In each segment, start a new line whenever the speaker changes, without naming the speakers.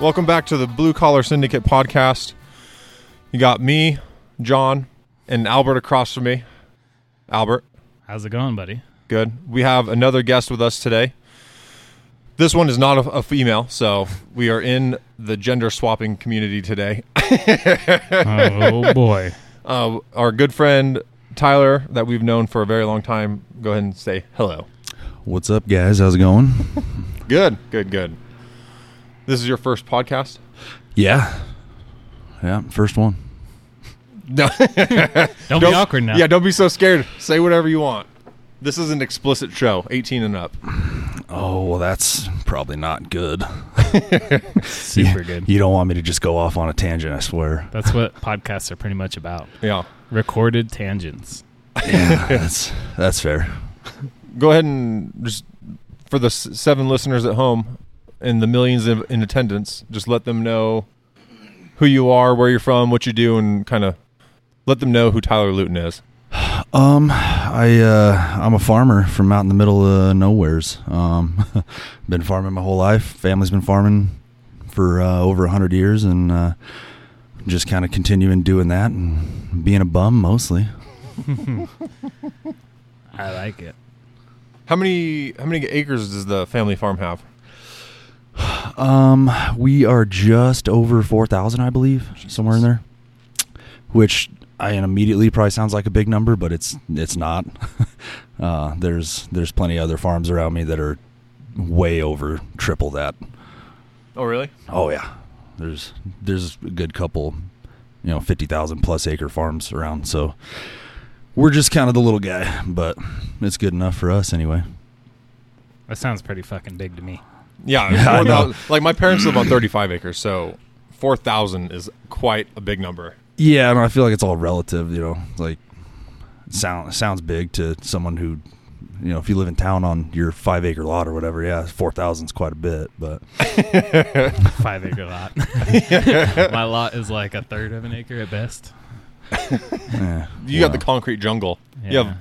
Welcome back to the Blue Collar Syndicate podcast. You got me, John, and Albert across from me. Albert,
How's it going, buddy?
good. We have another guest with us today. This one is not a, a female, so we are in the gender swapping community today.
Oh boy.
Uh, our good friend Tyler, that we've known for a very long time, go ahead and say hello.
What's up, guys? How's it going?
Good, good, good. This is your first podcast?
Yeah, yeah, first one.
No.
Don't, be awkward now.
Yeah, don't be so scared. Say whatever you want. This is an explicit show, 18 and up.
Oh, well, that's probably not good.
super good.
You don't want me to just go off on a tangent, I swear.
That's what podcasts are pretty much about.
Yeah.
Recorded tangents.
Yeah, that's that's fair.
Go ahead and just for the s- seven listeners at home and the millions of, in attendance, just let them know who you are, where you're from, what you do, and kind of let them know who Tyler Lewton is.
Um, I uh, I'm a farmer from out in the middle of nowheres. Um, been farming my whole life. Family's been farming for uh, over a hundred years, and uh, just kind of continuing doing that and being a bum mostly.
I like it.
How many how many acres does the family farm have?
Um, we are just over four thousand, I believe, somewhere in there. Which I immediately probably sounds like a big number, but it's it's not. uh, there's there's plenty of other farms around me that are way over triple that.
Oh, really?
Oh yeah, there's there's a good couple, you know, fifty thousand plus acre farms around. So we're just kind of the little guy, but it's good enough for us anyway.
That sounds pretty fucking big to me.
Yeah.
Yeah, I know.
like my parents live on 35 acres, so 4,000 is quite a big number.
Yeah, and I feel like it's all relative. You know, like sound sounds big to someone who, you know, if you live in town on your five acre lot or whatever, yeah, four thousand is quite a bit. But
Five acre lot. My lot is like a third of an acre at best.
eh,
You got the concrete jungle. You
Yeah.
have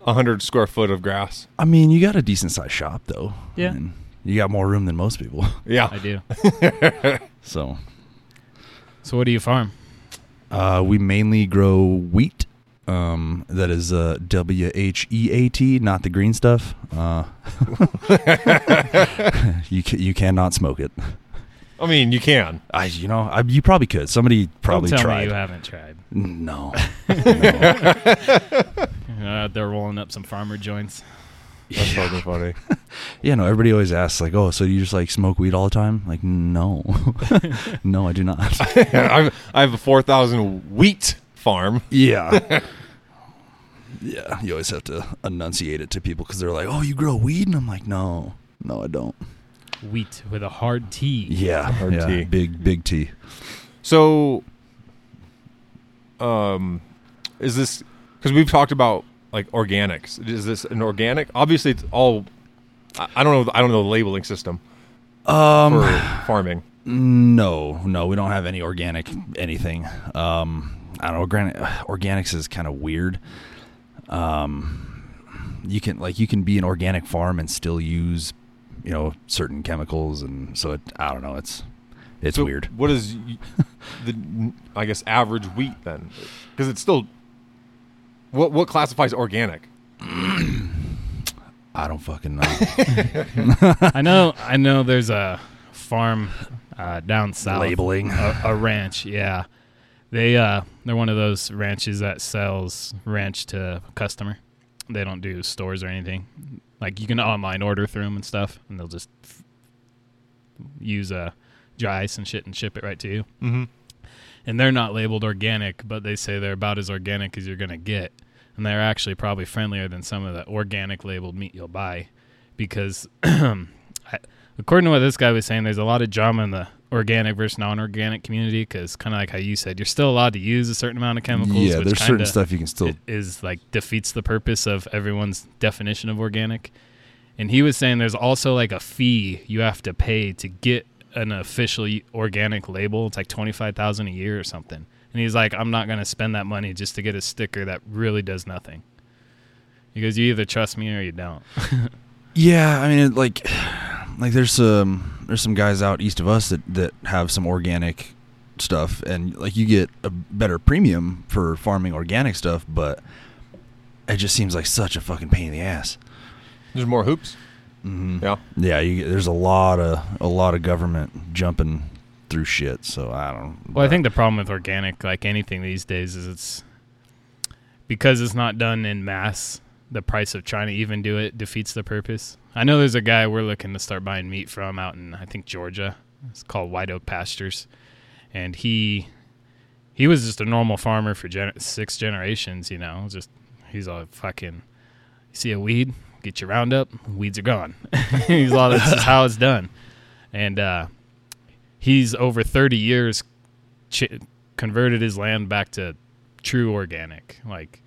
100 square foot of grass.
I mean, you got a decent sized shop though.
Yeah.
I mean, you got more room than most people.
Yeah.
I do.
So
So what do you farm?
uh, we mainly grow wheat. Um, that is uh, W H E A T, not the green stuff. Uh, you ca- you cannot smoke it.
I mean, you can.
I you know I, you probably could. Somebody probably
Don't tell
tried.
me you haven't tried.
No.
Uh, they're rolling up some farmer joints.
That's fucking funny.
Yeah, no, everybody always asks, like, oh, so you just like smoke weed all the time? Like, no. no, I do not.
I've, I have a 4,000 wheat farm.
yeah. yeah, you always have to enunciate it to people because they're like, oh, you grow weed? And I'm like, no, no, I don't.
Wheat with a hard T.
Yeah,
Hard
yeah,
T.
big, big T.
So, um, is this because we've talked about like organics? Is this an organic? Obviously, it's all. I I don't know. I don't know the labeling system
Um,
for farming.
no, no, we don't have any organic anything. Um, I don't know. Organic, organics is kind of weird. Um, you can like you can be an organic farm and still use, you know, certain chemicals, and so it, I don't know. It's it's
So
weird.
What is y- the I guess average wheat then? Because it's still. What what classifies organic?
I don't fucking know.
I know. I know. There's a farm uh, down south.
Labeling.
a, a ranch. Yeah, they uh, they're one of those ranches that sells ranch to customer. They don't do stores or anything. Like you can online order through them and stuff, and they'll just f- use uh, dry ice and shit and ship it right to you.
Mm-hmm.
And they're not labeled organic, but they say they're about as organic as you're gonna get. And they're actually probably friendlier than some of the organic labeled meat you'll buy, because according to what this guy was saying, there's a lot of drama in the organic versus non-organic community because kind of like how you said, you're still allowed to use a certain amount of chemicals.
yeah, there's certain stuff you can still.
is like defeats the purpose of everyone's definition of organic. And he was saying there's also like a fee you have to pay to get an official organic label. It's like twenty five thousand a year or something. And he's like, I'm not going to spend that money just to get a sticker that really does nothing. He goes, you either trust me or you don't.
Yeah, I mean, like like there's some there's some guys out east of us that that have some organic stuff, and like you get a better premium for farming organic stuff, but it just seems like such a fucking pain in the ass.
There's more hoops.
Mm-hmm.
Yeah.
Yeah, you, there's a lot of a lot of government jumping through shit. So I don't.
Well, I think the problem with organic, like anything these days, is it's because it's not done in mass. The price of trying to even do it defeats the purpose. I know there's a guy we're looking to start buying meat from out in I think Georgia. It's called White Oak Pastures, and he he was just a normal farmer for gen- six generations. You know, just he's a fucking you see a weed, get your roundup, weeds are gone. he's this is how it's done, and uh, he's over 30 years ch- converted his land back to true organic. Like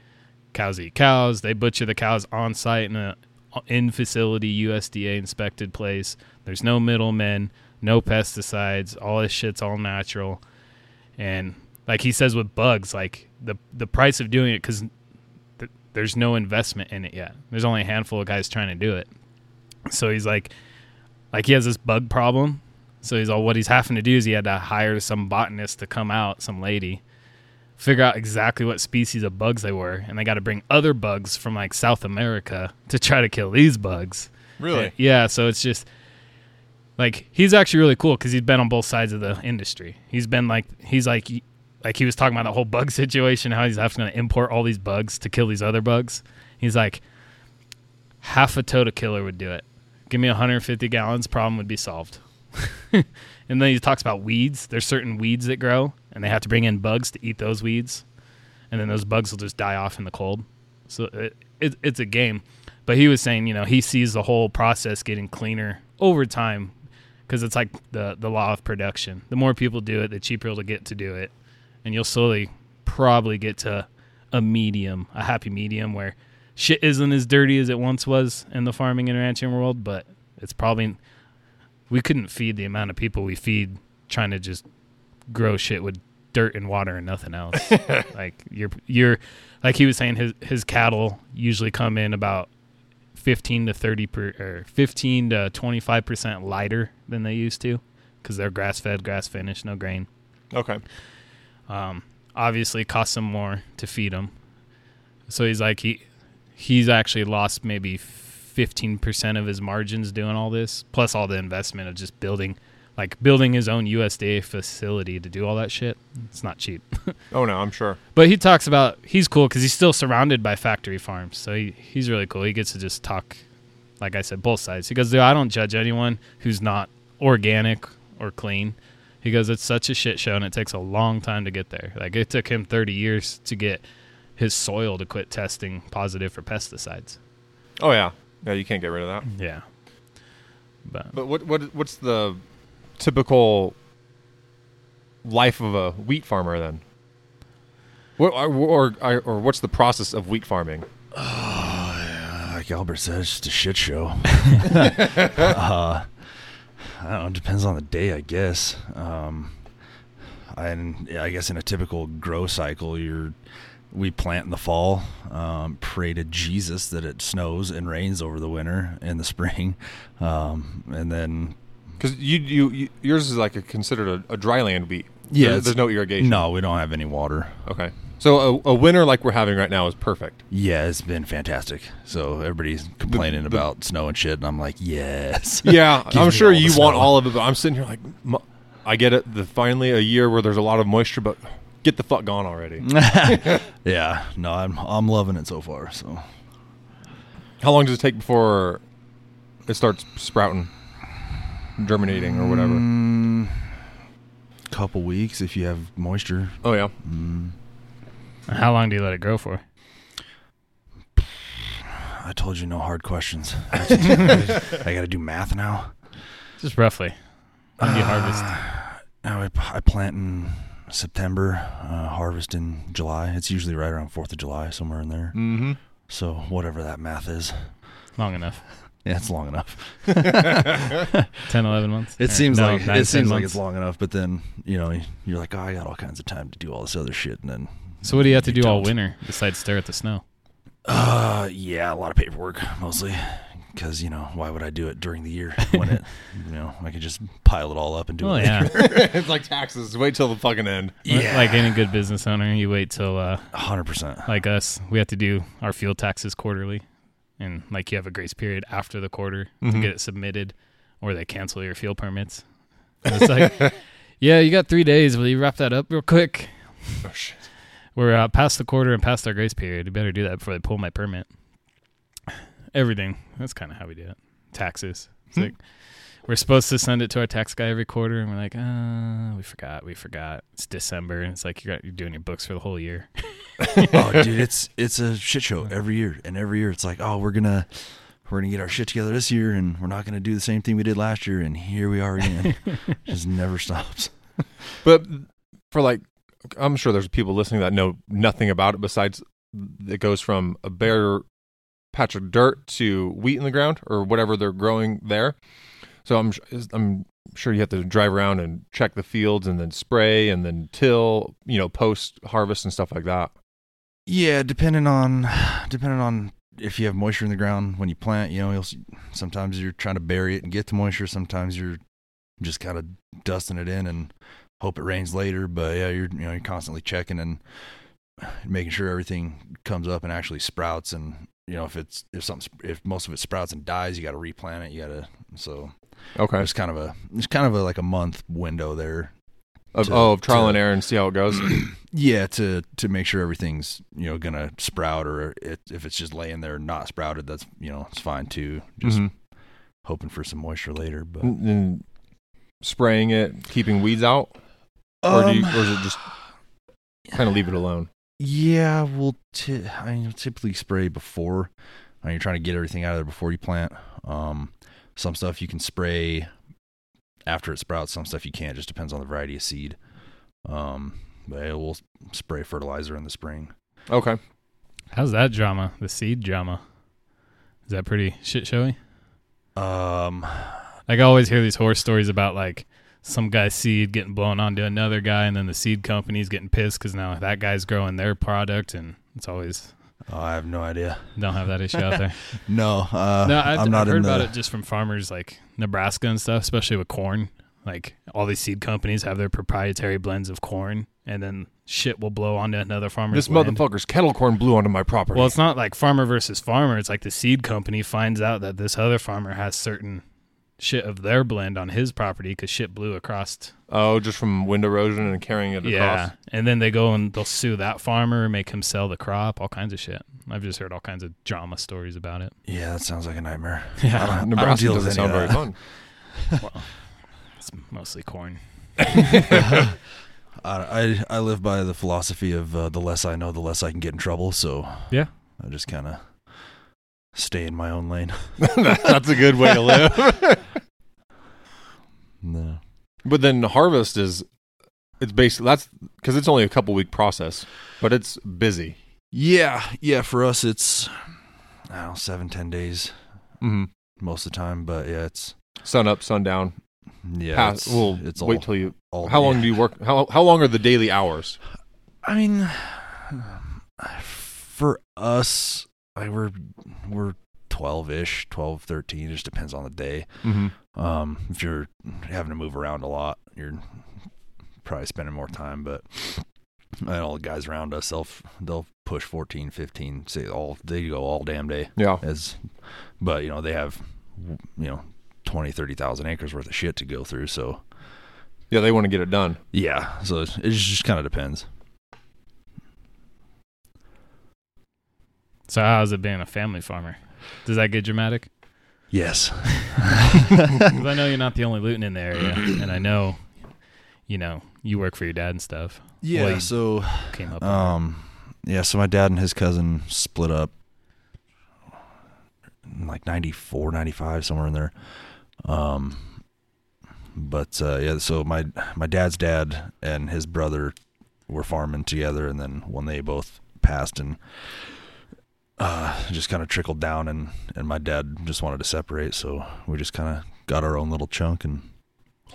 cows eat cows. They butcher the cows on site in a in facility usda inspected place. There's no middlemen no pesticides. All this shit's all natural. And like he says with bugs like the the price of doing it because there's no investment in it yet there's only a handful of guys trying to do it so he's like like he has this bug problem so he's all what he's having to do is he had to hire some botanist to come out, some lady, figure out exactly what species of bugs they were, and they got to bring other bugs from like South America to try to kill these bugs.
Really?
Yeah, so it's just like he's actually really cool because he's been on both sides of the industry. He's been like he's like like he was talking about the whole bug situation, how he's having to import all these bugs to kill these other bugs. He's like half a tota killer would do it. Give me 150 gallons, problem would be solved. and then he talks about weeds. There's certain weeds that grow, and they have to bring in bugs to eat those weeds, and then those bugs will just die off in the cold. So it, it, it's a game. But he was saying, you know, he sees the whole process getting cleaner over time because it's like the the law of production. The more people do it, the cheaper it'll get to do it, and you'll slowly probably get to a medium, a happy medium where shit isn't as dirty as it once was in the farming and ranching world, but it's probably we couldn't feed the amount of people we feed trying to just grow shit with dirt and water and nothing else. like you're you're like he was saying his his cattle usually come in about 15 to 30 per or 15 to 25% lighter than they used to cuz they're grass fed, grass finished, no grain.
Okay.
Um obviously costs him more to feed him. So he's like he he's actually lost maybe 15% of his margins doing all this plus all the investment of just building like building his own USDA facility to do all that shit. It's not cheap.
Oh no, I'm sure.
but he talks about he's cool cuz he's still surrounded by factory farms. So he, he's really cool. He gets to just talk like I said both sides. He goes, I don't judge anyone who's not organic or clean." He goes, "It's such a shit show and it takes a long time to get there. Like it took him 30 years to get his soil to quit testing positive for pesticides."
Oh yeah. Yeah, you can't get rid of that.
Yeah. But
But what what what's the typical life of a wheat farmer then? What or or, or, or what's the process of wheat farming?
like Albert says, it's a shit show. uh, I don't know. It depends on the day, I guess. Um, and I guess in a typical grow cycle, you're we plant in the fall, um, pray to Jesus that it snows and rains over the winter and the spring, um, and then
Because you, you you yours is like a considered a, a dry land wheat.
Yeah,
There- there's no irrigation.
no, we don't have any water.
Okay. So a, a winter like we're having right now is perfect.
Yeah, it's been fantastic. So everybody's complaining
the-
about snow and shit, and I'm like, yes.
Yeah, I'm sure you want all of it, but I'm sitting here like, "M- I get it. The finally a year where there's a lot of moisture, but get the fuck gone already.
yeah, no, I'm I'm loving it so far. So
How long does it take before it starts sprouting, germinating, or whatever?
Mm, couple weeks if you have moisture.
Oh yeah.
Mm,
how long do you let it grow for?
I told you no hard questions. I got to do math now.
Just roughly. When do you harvest?
Now I, I plant in September, uh, harvest in July. It's usually right around Fourth of July, somewhere in there.
Mm-hmm.
So whatever that math is,
Long enough.
yeah, it's long enough.
10, 11 months?
It
Or
seems
no,
like
nine,
it
10
seems like it's long enough, but then you know you're like, oh, I got all kinds of time to do all this other shit, and then
So what do you have to
You
do all
don't.
winter besides stare at the snow?
Uh, yeah, a lot of paperwork mostly. because you know why would I do it during the year when it you know I could just pile it all up and do
Oh
it.
yeah,
it's like taxes. Wait till the fucking end.
yeah,
like any good business owner, you wait till uh,
hundred percent.
like us, we have to do our field taxes quarterly, and like you have a grace period after the quarter to
Mhm.
get it submitted, or they cancel your field permits. And it's like, yeah, you got three days. Will you wrap that up real quick?
Oh shit.
We're uh, past the quarter and past our grace period. You better do that before they pull my permit. Everything. That's kind of how we do it. Taxes. It's
Hmm.
like we're supposed to send it to our tax guy every quarter, and we're like, uh, we forgot, we forgot. It's December, and it's like you got you're doing your books for the whole year.
oh, dude, it's it's a shit show every year, and every year it's like, oh, we're gonna we're gonna get our shit together this year, and we're not gonna do the same thing we did last year, and here we are again. Just never stops.
But for like, I'm sure there's people listening that know nothing about it besides it goes from a bare patch of dirt to wheat in the ground or whatever they're growing there. So I'm I'm sure you have to drive around and check the fields and then spray and then till, you know, post harvest and stuff like that.
Yeah, depending on depending on if you have moisture in the ground when you plant, you know, you'll sometimes you're trying to bury it and get the moisture. Sometimes you're just kind of dusting it in and hope it rains later. But yeah, you're you know you're constantly checking and making sure everything comes up and actually sprouts. And you know if it's if something if most of it sprouts and dies, you got to replant it. You got to so
Okay.
there's kind of a there's kind of a like a month window there
Of,
to-
oh, of trial
to-
and error and see how it goes.
Yeah, to to make sure everything's you know gonna sprout, or it, if it's just laying there not sprouted, that's you know it's fine too. Just
Mhm.
hoping for some moisture later. But
and spraying it, keeping weeds out, or do you,
Um,
or is it just kind of leave it alone?
yeah, we'll t- I typically spray before. I mean, you're trying to get everything out of there before you plant. Um, some stuff you can spray after it sprouts. Some stuff you can't. Just depends on the variety of seed. Um, but yeah, we'll spray fertilizer in the spring.
Okay.
How's that drama? The seed drama. Is that pretty shit showy?
Um,
Like I always hear these horror stories about like some guy's seed getting blown onto another guy, and then the seed company's getting pissed because now that guy's growing their product, and it's always
oh, I have no idea.
don't have that issue out there.
No, uh,
no, I've,
I'm not
I've heard
in the,
about it just from farmers like Nebraska and stuff, especially with corn. Like all these seed companies have their proprietary blends of corn, and then shit will blow onto another farmer's
This
land.
motherfucker's kettle corn blew onto my property.
Well, it's not like farmer versus farmer. It's like the seed company finds out that this other farmer has certain shit of their blend on his property because shit blew across.
oh, just from wind erosion and carrying it across.
Yeah,
across.
and then they go and they'll sue that farmer, make him sell the crop, all kinds of shit. I've just heard all kinds of drama stories about it.
Yeah, that sounds like a nightmare.
Yeah,
I don't,
Nebraska
deal
doesn't sound
any
very fun.
well, it's mostly corn.
I, I I live by the philosophy of uh, the less I know, the less I can get in trouble. So
Yeah.
I just kind of stay in my own lane.
That's a good way to live.
No.
but then harvest is it's basically that's because it's only a couple week process, but it's busy.
Yeah, yeah. For us, it's I don't know seven ten days
Mm-hmm.
most of the time. But yeah, it's
Sun up, sun down.
yeah. It's,
We'll
it's
wait
all,
till you.
all
How long do you work? How how long are the daily hours?
I mean, for us, I we're we're twelve ish, 12, 13. It just depends on the day.
Mm-hmm.
Um, if you're having to move around a lot, you're probably spending more time. But and all the guys around us, they'll they'll push 14, 15, say all they go all damn day.
Yeah.
As, but you know they have you know 20, 30,000 acres worth of shit to go through. So
Yeah, they want to get it done.
yeah, so it just kind of depends.
So how's it being a family farmer? Does that get dramatic?
Yes.
'Cause I know you're not the only Lewton in the area, and I know, you know, you work for your dad and stuff.
Yeah.
Well,
so
came up.
Um, yeah. So my dad and his cousin split up, in like 94, 95, somewhere in there. Um, but uh, yeah. So my my dad's dad and his brother were farming together, and then when they both passed, and uh, just kind of trickled down, and and my dad just wanted to separate, so we just kind of got our own little chunk, and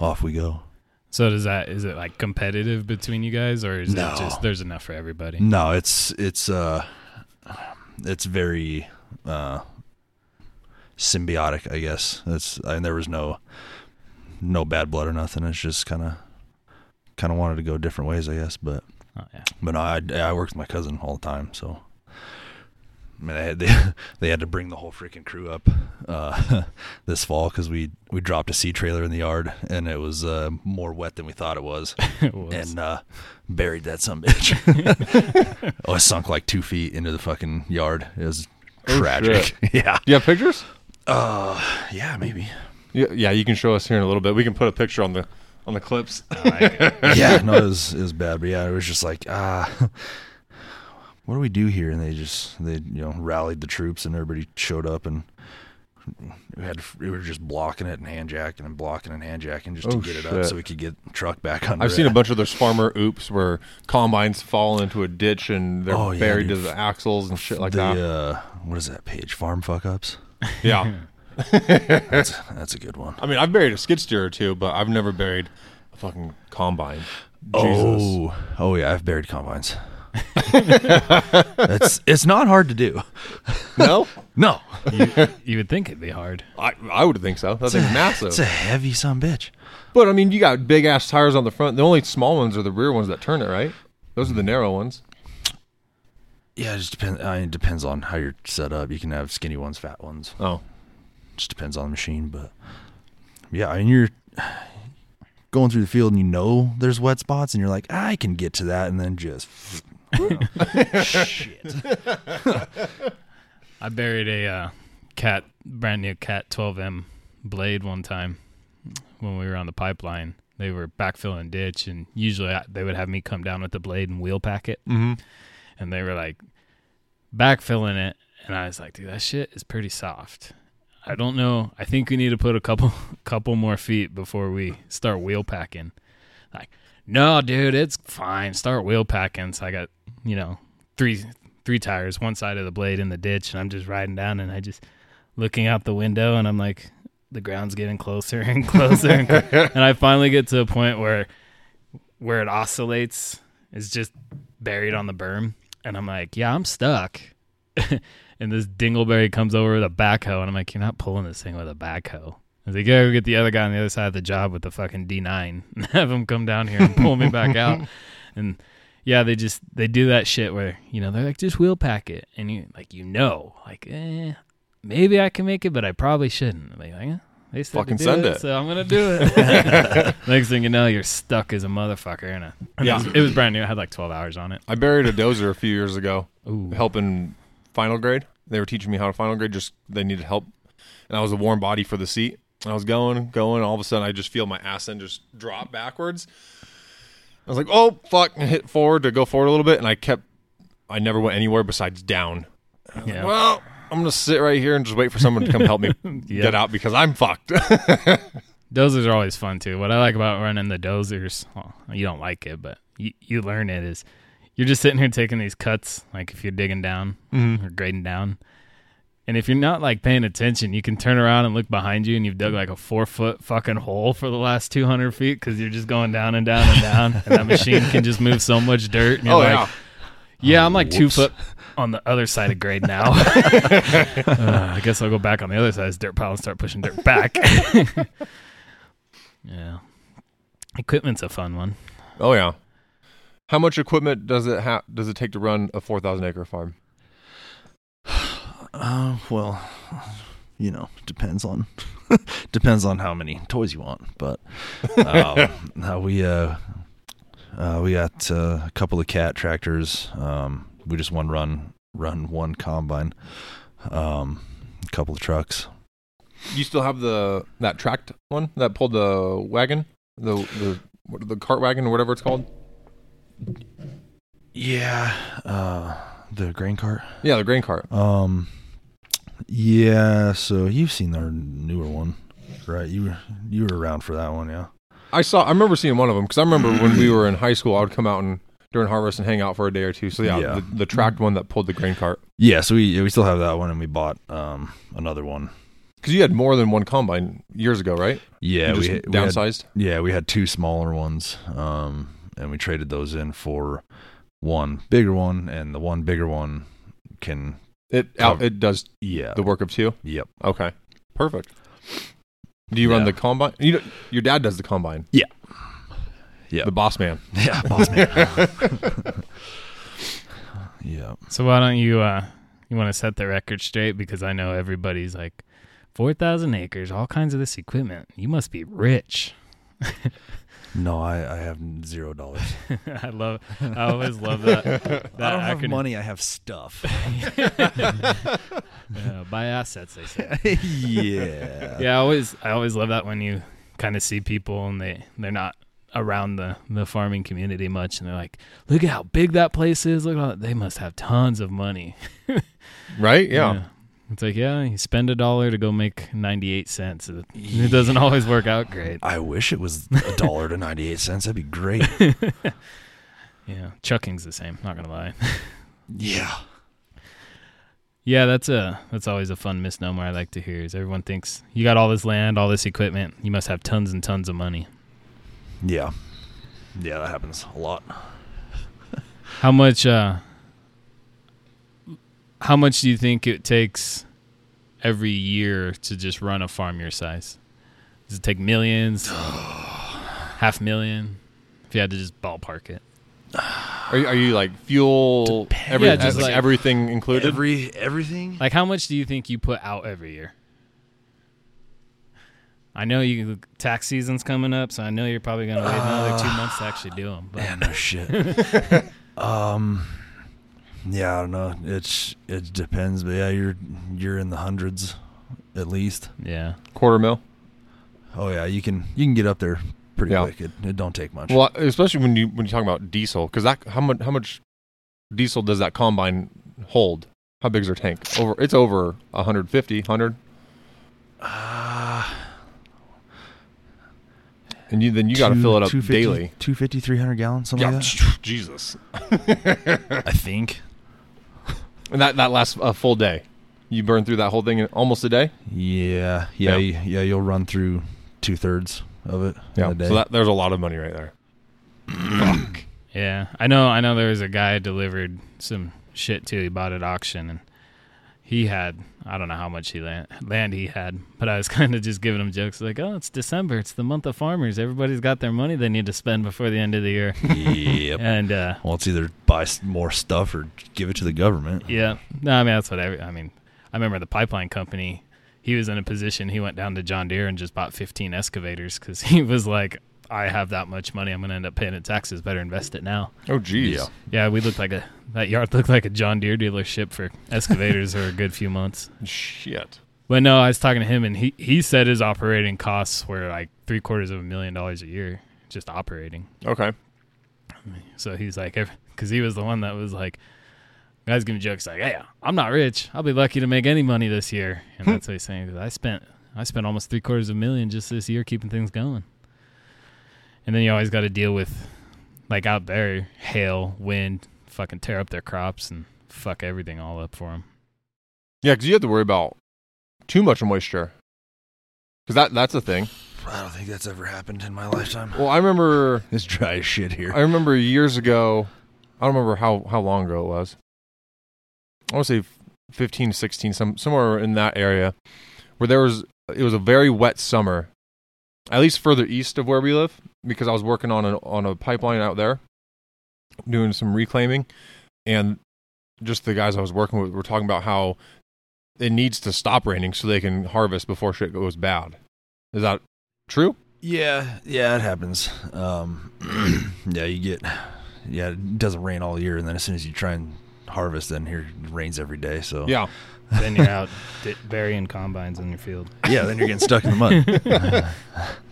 off we go.
so does that is it like competitive between you guys, or is
No.
it just there's enough for everybody?
No, it's it's uh it's very uh symbiotic, I guess. That's and there was no no bad blood or nothing. It's just kind of kind of wanted to go different ways, I guess. But
Oh yeah.
but no, I I worked with my cousin all the time, so. I mean, they had, they, they had to bring the whole freaking crew up uh, this fall because we we dropped a sea trailer in the yard and it was uh, more wet than we thought it was,
It was.
and uh, buried that some bitch. oh, it sunk like two feet into the fucking yard. It was
Oh,
tragic. yeah.
Do you have pictures?
Uh, yeah, maybe.
Yeah, yeah. You can show us here in a little bit. We can put a picture on the on the clips.
Yeah, no, it was it was bad, but yeah, it was just like ah. What do we do here? And they just they you know rallied the troops and everybody showed up and we had we were just blocking it and hand jacking and blocking and hand jacking just to
Oh,
get it up so we could get the truck back on.
I've seen
it.
a bunch of those farmer oops where combines fall into a ditch and they're
Oh, yeah,
buried
dude.
to the axles and shit like
the,
that.
Uh, what is that page? Farm fuck ups.
Yeah.
That's that's a good one.
I mean, I've buried a skid steer or two, but I've never buried a fucking combine. Jesus.
Oh, oh yeah, I've buried combines. it's it's not hard to do.
No?
No,
you, you would think it'd be hard.
I, I would think so. That thing's massive.
it's a heavy son bitch.
but I mean, you got big ass tires on the front. The only small ones are the rear ones that turn it, right? Those are the narrow ones.
Yeah, it just depends. I mean, it depends on how you're set up. You can have skinny ones, fat ones.
Oh.
Just depends on the machine. But yeah, I mean, you're going through the field and you know there's wet spots, and you're like, I can get to that, and then just shit.
I buried a uh, cat, brand new cat 12M blade one time when we were on the pipeline. They were backfilling ditch, and usually I, they would have me come down with the blade and wheel pack it.
Mm-hmm.
And they were like backfilling it, and I was like, "Dude, that shit is pretty soft." I don't know. I think we need to put a couple, couple more feet before we start wheel packing. Like, no, dude, it's fine. Start wheel packing. So I got, you know, three three tires, one side of the blade in the ditch, and I'm just riding down, and I just looking out the window, and I'm like, the ground's getting closer and closer, and, and I finally get to a point where where it oscillates is just buried on the berm, and I'm like, yeah, I'm stuck. and this dingleberry comes over with a backhoe, and I'm like, you're not pulling this thing with a backhoe. I was like, yeah, go get the other guy on the other side of the job with the fucking D9 and have him come down here and pull me back out. And yeah, they just they do that shit where you know they're like just wheel pack it, and you like you know like eh, maybe I can make it, but I probably shouldn't. Like, like, eh, they said
Fucking send
it,
it.
so I'm gonna do it. Next thing you know, you're stuck as a motherfucker in a. and
Yeah.
it, was, it was brand new. I had like 12 hours on it.
I buried a dozer a few years ago,
Ooh,
helping final grade. They were teaching me how to final grade. Just they needed help, and I was a warm body for the seat. And I was going, going. All of a sudden, I just feel my ass end just drop backwards. I was like, "Oh fuck!" and hit forward to go forward a little bit, and I kept. I never went anywhere besides down.
yeah.
Well, I'm gonna sit right here and just wait for someone to come help me get out because I'm fucked.
Dozers are always fun too. What I like about running the dozers, well, you don't like it, but you, you learn it is you're just sitting here taking these cuts, like if you're digging down mm-hmm. or grading down. And if you're not like paying attention, you can turn around and look behind you and you've dug like a four foot fucking hole for the last 200 feet because you're just going down and down and down. and that machine can just move so much dirt. And you're
oh
like,
yeah,
yeah, I'm like two foot on the other side of grade now. Uh, I guess I'll go back on the other side of this dirt pile and start pushing dirt back. yeah. Equipment's a fun one.
oh yeah. How much equipment does it ha- does it take to run a four thousand acre farm?
Uh, well, you know, depends on depends on how many toys you want. But um, uh, we uh, uh, we got uh, a couple of cat tractors. Um, we just one run run one combine. Um, a couple of trucks.
You still have the that tracked one that pulled the wagon, the the what, the cart wagon or whatever it's called.
Yeah, uh, the grain cart.
Yeah, the grain cart.
Um, yeah. So you've seen our newer one, right? You were you were around for that one, yeah.
I saw. I remember seeing one of them because I remember when we were in high school, I would come out and during harvest and hang out for a day or two. So yeah,
Yeah.
The, the tracked one that pulled the grain cart.
Yeah, so we we still have that one, and we bought um another one.
Because you had more than one combine years ago, right?
Yeah, we, had- we had
downsized.
yeah we had two smaller ones, um, and we traded those in for one bigger one, and the one bigger one can
it out. It does
yeah
the work of two.
yep
Okay. Perfect. Do you run
Yeah.
the combine? You know, your dad does the combine.
Yeah. Yeah.
The boss man.
Yeah, boss man. yeah.
So why don't you uh you want to set the record straight because I know everybody's like 4,000 acres, all kinds of this equipment. You must be rich.
No, I, I have zero dollars.
I love I always love that. that
I don't have
acronym.
money. I have stuff.
Yeah, buy assets they say.
yeah.
yeah, I always I always love that when you kind of see people and they they're not around the the farming community much and they're like, "Look at how big that place is. Look at all they must have tons of money."
Right? Yeah.
It's like, yeah, you spend a dollar to go make 98 cents. It, it doesn't always work out great.
I wish it was a dollar to ninety eight cents. That'd be great.
Yeah, chucking's the same, not going to lie.
yeah.
Yeah, that's a that's always a fun misnomer I like to hear. Is everyone thinks you got all this land, all this equipment, you must have tons and tons of money.
Yeah. Yeah, that happens a lot.
How much uh how much do you think it takes every year to just run a farm your size? Does it take millions? half million? If you had to just ballpark it.
Are you, are you like fuel, every,
Yeah, just
like
like-
everything included?
Every everything.
Like how much do you think you put out every year? I know you tax season's coming up, so I know you're probably gonna wait another two months to actually do them. But
Yeah, no shit. um, yeah, I don't know. It's it depends, but yeah, you're you're in the hundreds at least.
yeah,
Quarter mil.
Oh yeah, you can you can get up there pretty
Yeah.
quick. It, it don't take much.
Well, especially when you when you talk about diesel, because that how much how much diesel does that combine hold? How big's their tank? Over it's over 150, 100,
Uh,
and you then you got to fill it up
250
daily.
250, 300 gallons, something
Yeah,
like that.
Jesus.
I think.
And that that lasts a full day. You burn through that whole thing in almost a day.
Yeah, yeah,
Yeah.
yeah. yeah you'll run through two thirds of it in a day.
So that, there's a lot of money right there. Fuck.
yeah. I know. I know. There was a guy delivered some shit too. He bought at auction, and he had I don't know how much he land, land he had, but I was kind of just giving him jokes like, "Oh, it's December. It's the month of farmers. Everybody's got their money they need to spend before the end of the year."
yep.
and uh,
Well, it's either buy more stuff or give it to the government.
Yeah. No, I mean that's what I mean. I remember the pipeline company. He was in a position. He went down to John Deere and just bought 15 excavators because he was like, "I have that much money. I'm going to end up paying in taxes. Better invest it now."
Oh, geez.
Yeah.
Yeah, we looked like a that yard looked like a John Deere dealership for excavators for a good few months.
Shit.
But no, I was talking to him and he he said his operating costs were like three quarters of a million dollars a year just operating.
Okay.
So he's like, because he was the one that was like, guys giving jokes like, "Hey, I'm not rich. I'll be lucky to make any money this year." And hmm. that's what he's saying. 'cause I spent I spent almost three quarters of a million just this year keeping things going. And then you always got to deal with, like out there, hail, wind, fucking tear up their crops and fuck everything all up for them.
Yeah, because you have to worry about too much moisture. Because that that's a thing.
I don't think that's ever happened in my lifetime.
Well, I remember
It's dry as shit here.
I remember years ago. I don't remember how how long ago it was. I want to say 15, 16, some somewhere in that area, where there was it was a very wet summer, at least further east of where we live, because I was working on a on a pipeline out there, doing some reclaiming, and just the guys I was working with were talking about how it needs to stop raining so they can harvest before shit goes bad. Is that true?
Yeah, yeah, it happens. Um, yeah, you get, yeah, it doesn't rain all year, and then as soon as you try and harvest, then here it rains every day. So
Yeah.
then you're out burying combines in your field.
yeah, then you're getting stuck in the mud.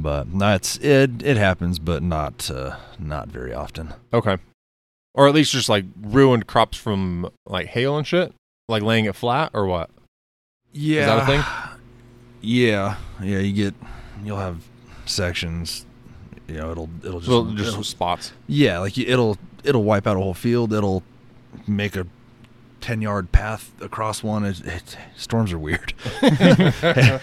but it's it it happens, but not uh, not very often.
Okay. Or at least just like ruined crops from like hail and shit, like laying it flat or what?
Yeah,
that a thing?
Yeah, yeah, you get you'll have sections. You know, it'll it'll just,
Well, just
it'll-
spots.
yeah, like you- it'll it'll wipe out a whole field. It'll make a ten yard path across one. It, it, storms are weird.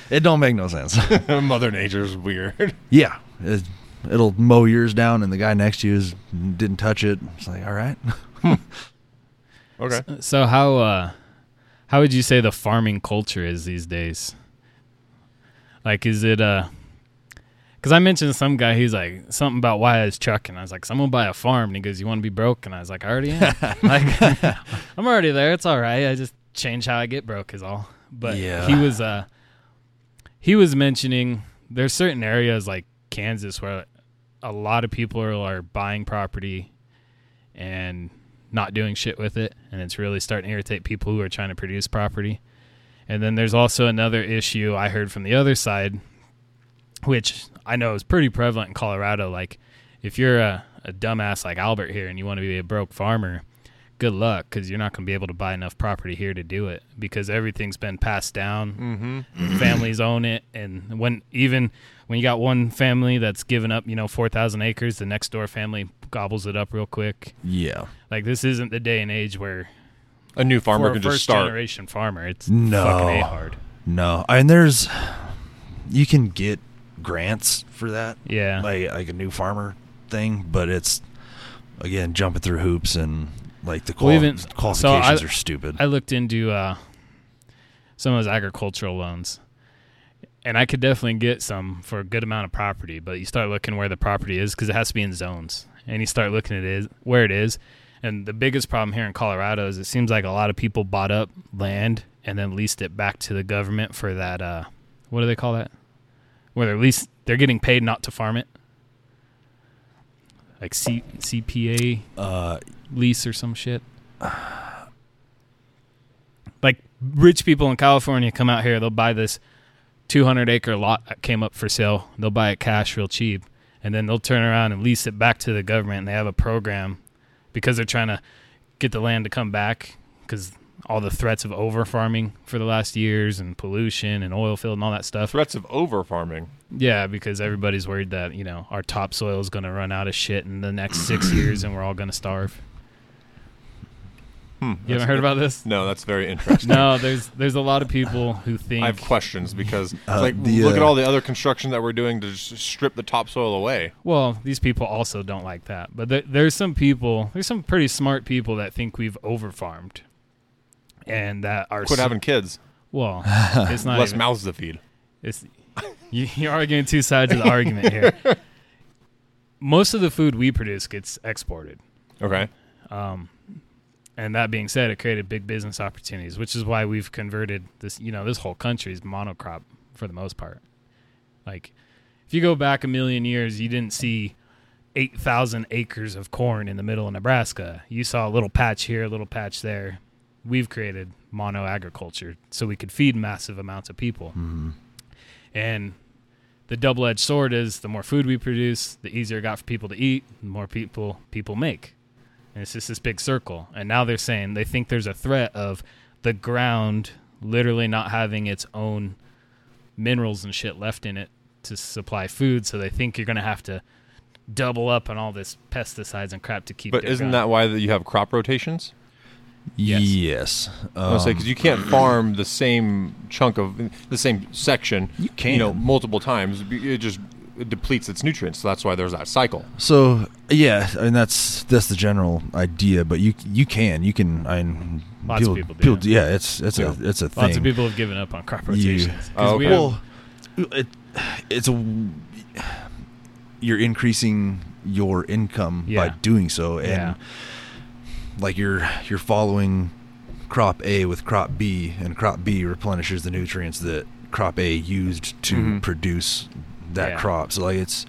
it don't make no sense.
Mother Nature's weird.
yeah, it, it'll mow yours down, and the guy next to you is, didn't touch it. It's like, all right,
Okay.
So how uh how would you say the farming culture is these days? Like, is it uh? Because I mentioned some guy, he's like something about why I was trucking. I was like, "Someone buy a farm, and he goes, "You want to be broke?" And I was like, "I already am. like, I'm already there. It's all right. I just change how I get broke is all." But
Yeah.
he was uh, he was mentioning there's certain areas like Kansas where a lot of people are, are buying property and not doing shit with it, and it's really starting to irritate people who are trying to produce property. And then there's also another issue I heard from the other side, which I know is pretty prevalent in Colorado. Like, if you're a, a dumbass like Albert here and you want to be a broke farmer, good luck because you're not going to be able to buy enough property here to do it because everything's been passed down.
Mm-hmm.
Families own it, and when even when you got one family that's given up, you know, four thousand acres, the next door family gobbles it up real quick.
Yeah.
Like this isn't the day and age where
A new farmer can just start.
generation farmer, it's
No.
fucking a hard.
No. And there's you can get grants for that.
Yeah,
Like like a new farmer thing, but it's again jumping through hoops and like the
Well,
quali-
even- so I-
are stupid.
I looked into uh, some of those agricultural loans, and I could definitely get some for a good amount of property. But you start looking where the property is because it has to be in zones, and you start looking at it where it is. And the biggest problem here in Colorado is it seems like a lot of people bought up land and then leased it back to the government for that. Uh, what do they call that? Where they're least they're getting paid not to farm it, like C- CPA
uh
lease or some shit. Like rich people in California come out here, they'll buy this 200 acre lot that came up for sale. They'll buy it cash real cheap, and then they'll turn around and lease it back to the government. And they have a program because they're trying to get the land to come back because all the threats of over farming for the last years and pollution and oil field and all that stuff.
Threats of over farming.
Yeah, because everybody's worried that you know our topsoil is going to run out of shit in the next six years, and we're all going to starve.
Hmm,
You
that's-
haven't heard about this?
No, that's very interesting.
No, there's there's a lot of people who think
I have questions because it's
Uh,
like
the,
look at
uh,
all the other construction that we're doing to just strip the topsoil away.
well, these people also don't like that. But there, there's some people, there's some pretty smart people that think we've overfarmed, and that are
Quit
s-
having kids.
well, it's not
Less
even,
mouths to feed.
It's you, you're arguing two sides of the argument here. Most of the food we produce gets exported.
Okay.
Um, and that being said, it created big business opportunities, which is why we've converted this. You know, this whole country is monocrop for the most part. Like, if you go back a million years, you didn't see eight thousand acres of corn in the middle of Nebraska. You saw a little patch here, a little patch there. We've created mono agriculture so we could feed massive amounts of people.
mhm.
And the double-edged sword is the more food we produce, the easier it got for people to eat, the more people people make. And it's just this big circle. And now they're saying they think there's a threat of the ground literally not having its own minerals and shit left in it to supply food. So they think you're going to have to double up on all this pesticides and crap to keep.
But isn't
ground.
that why that you have crop rotations?
Yes.
Yes.
I was say because
Um,
you can't farm the same chunk of the same section.
You can.
you know, multiple times. It just it depletes its nutrients. So that's why there's that cycle.
So yeah, and that's that's the general idea. But you you can you can I mean,
Lots of people do.
yeah, it's it's
Yeah.
a it's a thing.
Lots of people have given up on crop
You-
rotations. 'Cause
Oh,
we
okay.
have-
Well, it, it's a you're increasing your income by doing so, and
Yeah.
Like you're you're following crop A with crop B, and crop B replenishes the nutrients that crop A used to
Mhm.
produce that
Yeah.
crop. So like it's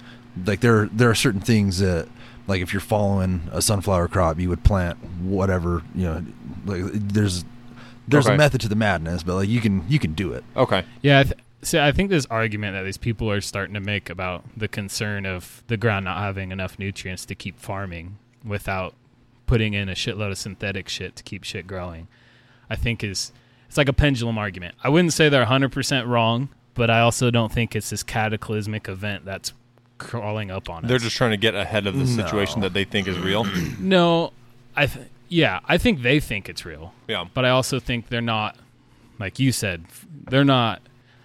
like there there are certain things that like if you're following a sunflower crop, you would plant whatever you know. Like there's there's
Okay.
a method to the madness, but like you can you can do it.
Okay.
Yeah, I th- see. I think this argument that these people are starting to make about the concern of the ground not having enough nutrients to keep farming without putting in a shitload of synthetic shit to keep shit growing, I think is it's like a pendulum argument. I wouldn't say they're 100% wrong, but I also don't think it's this cataclysmic event that's crawling up on us.
They're just trying to get ahead of the situation that they think is real.
no, I th- yeah, I think they think it's real.
yeah.
but I also think they're not, like you said, they're not,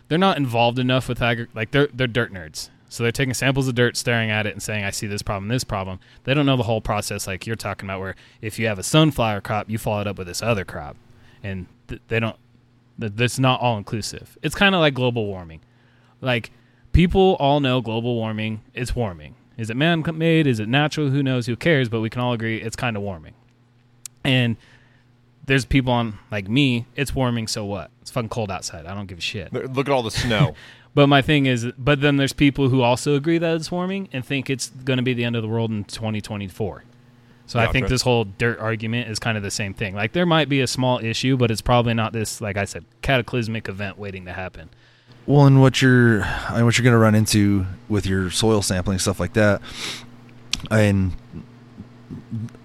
they're not involved enough with agri- like they're they're dirt nerds. So they're taking samples of dirt, staring at it, and saying, "I see this problem, this problem." They don't know the whole process, like you're talking about, where if you have a sunflower crop, you follow it up with this other crop, and th- they don't. th- That's not all inclusive. It's kind of like global warming. Like people all know global warming is warming. Is it man made? Is it natural? Who knows? Who cares? But we can all agree it's kind of warming. And there's people on like me. It's warming, so what? It's fucking cold outside. I don't give a shit.
Look at all the snow.
But my thing is, but then there's people who also agree that it's warming and think it's going to be the end of the world in 2024. So I think this whole dirt argument is kind of the same thing. Like there might be a small issue, but it's probably not this, like I said, cataclysmic event waiting to happen.
Well, and what you're and what you're going to run into with your soil sampling stuff like that, and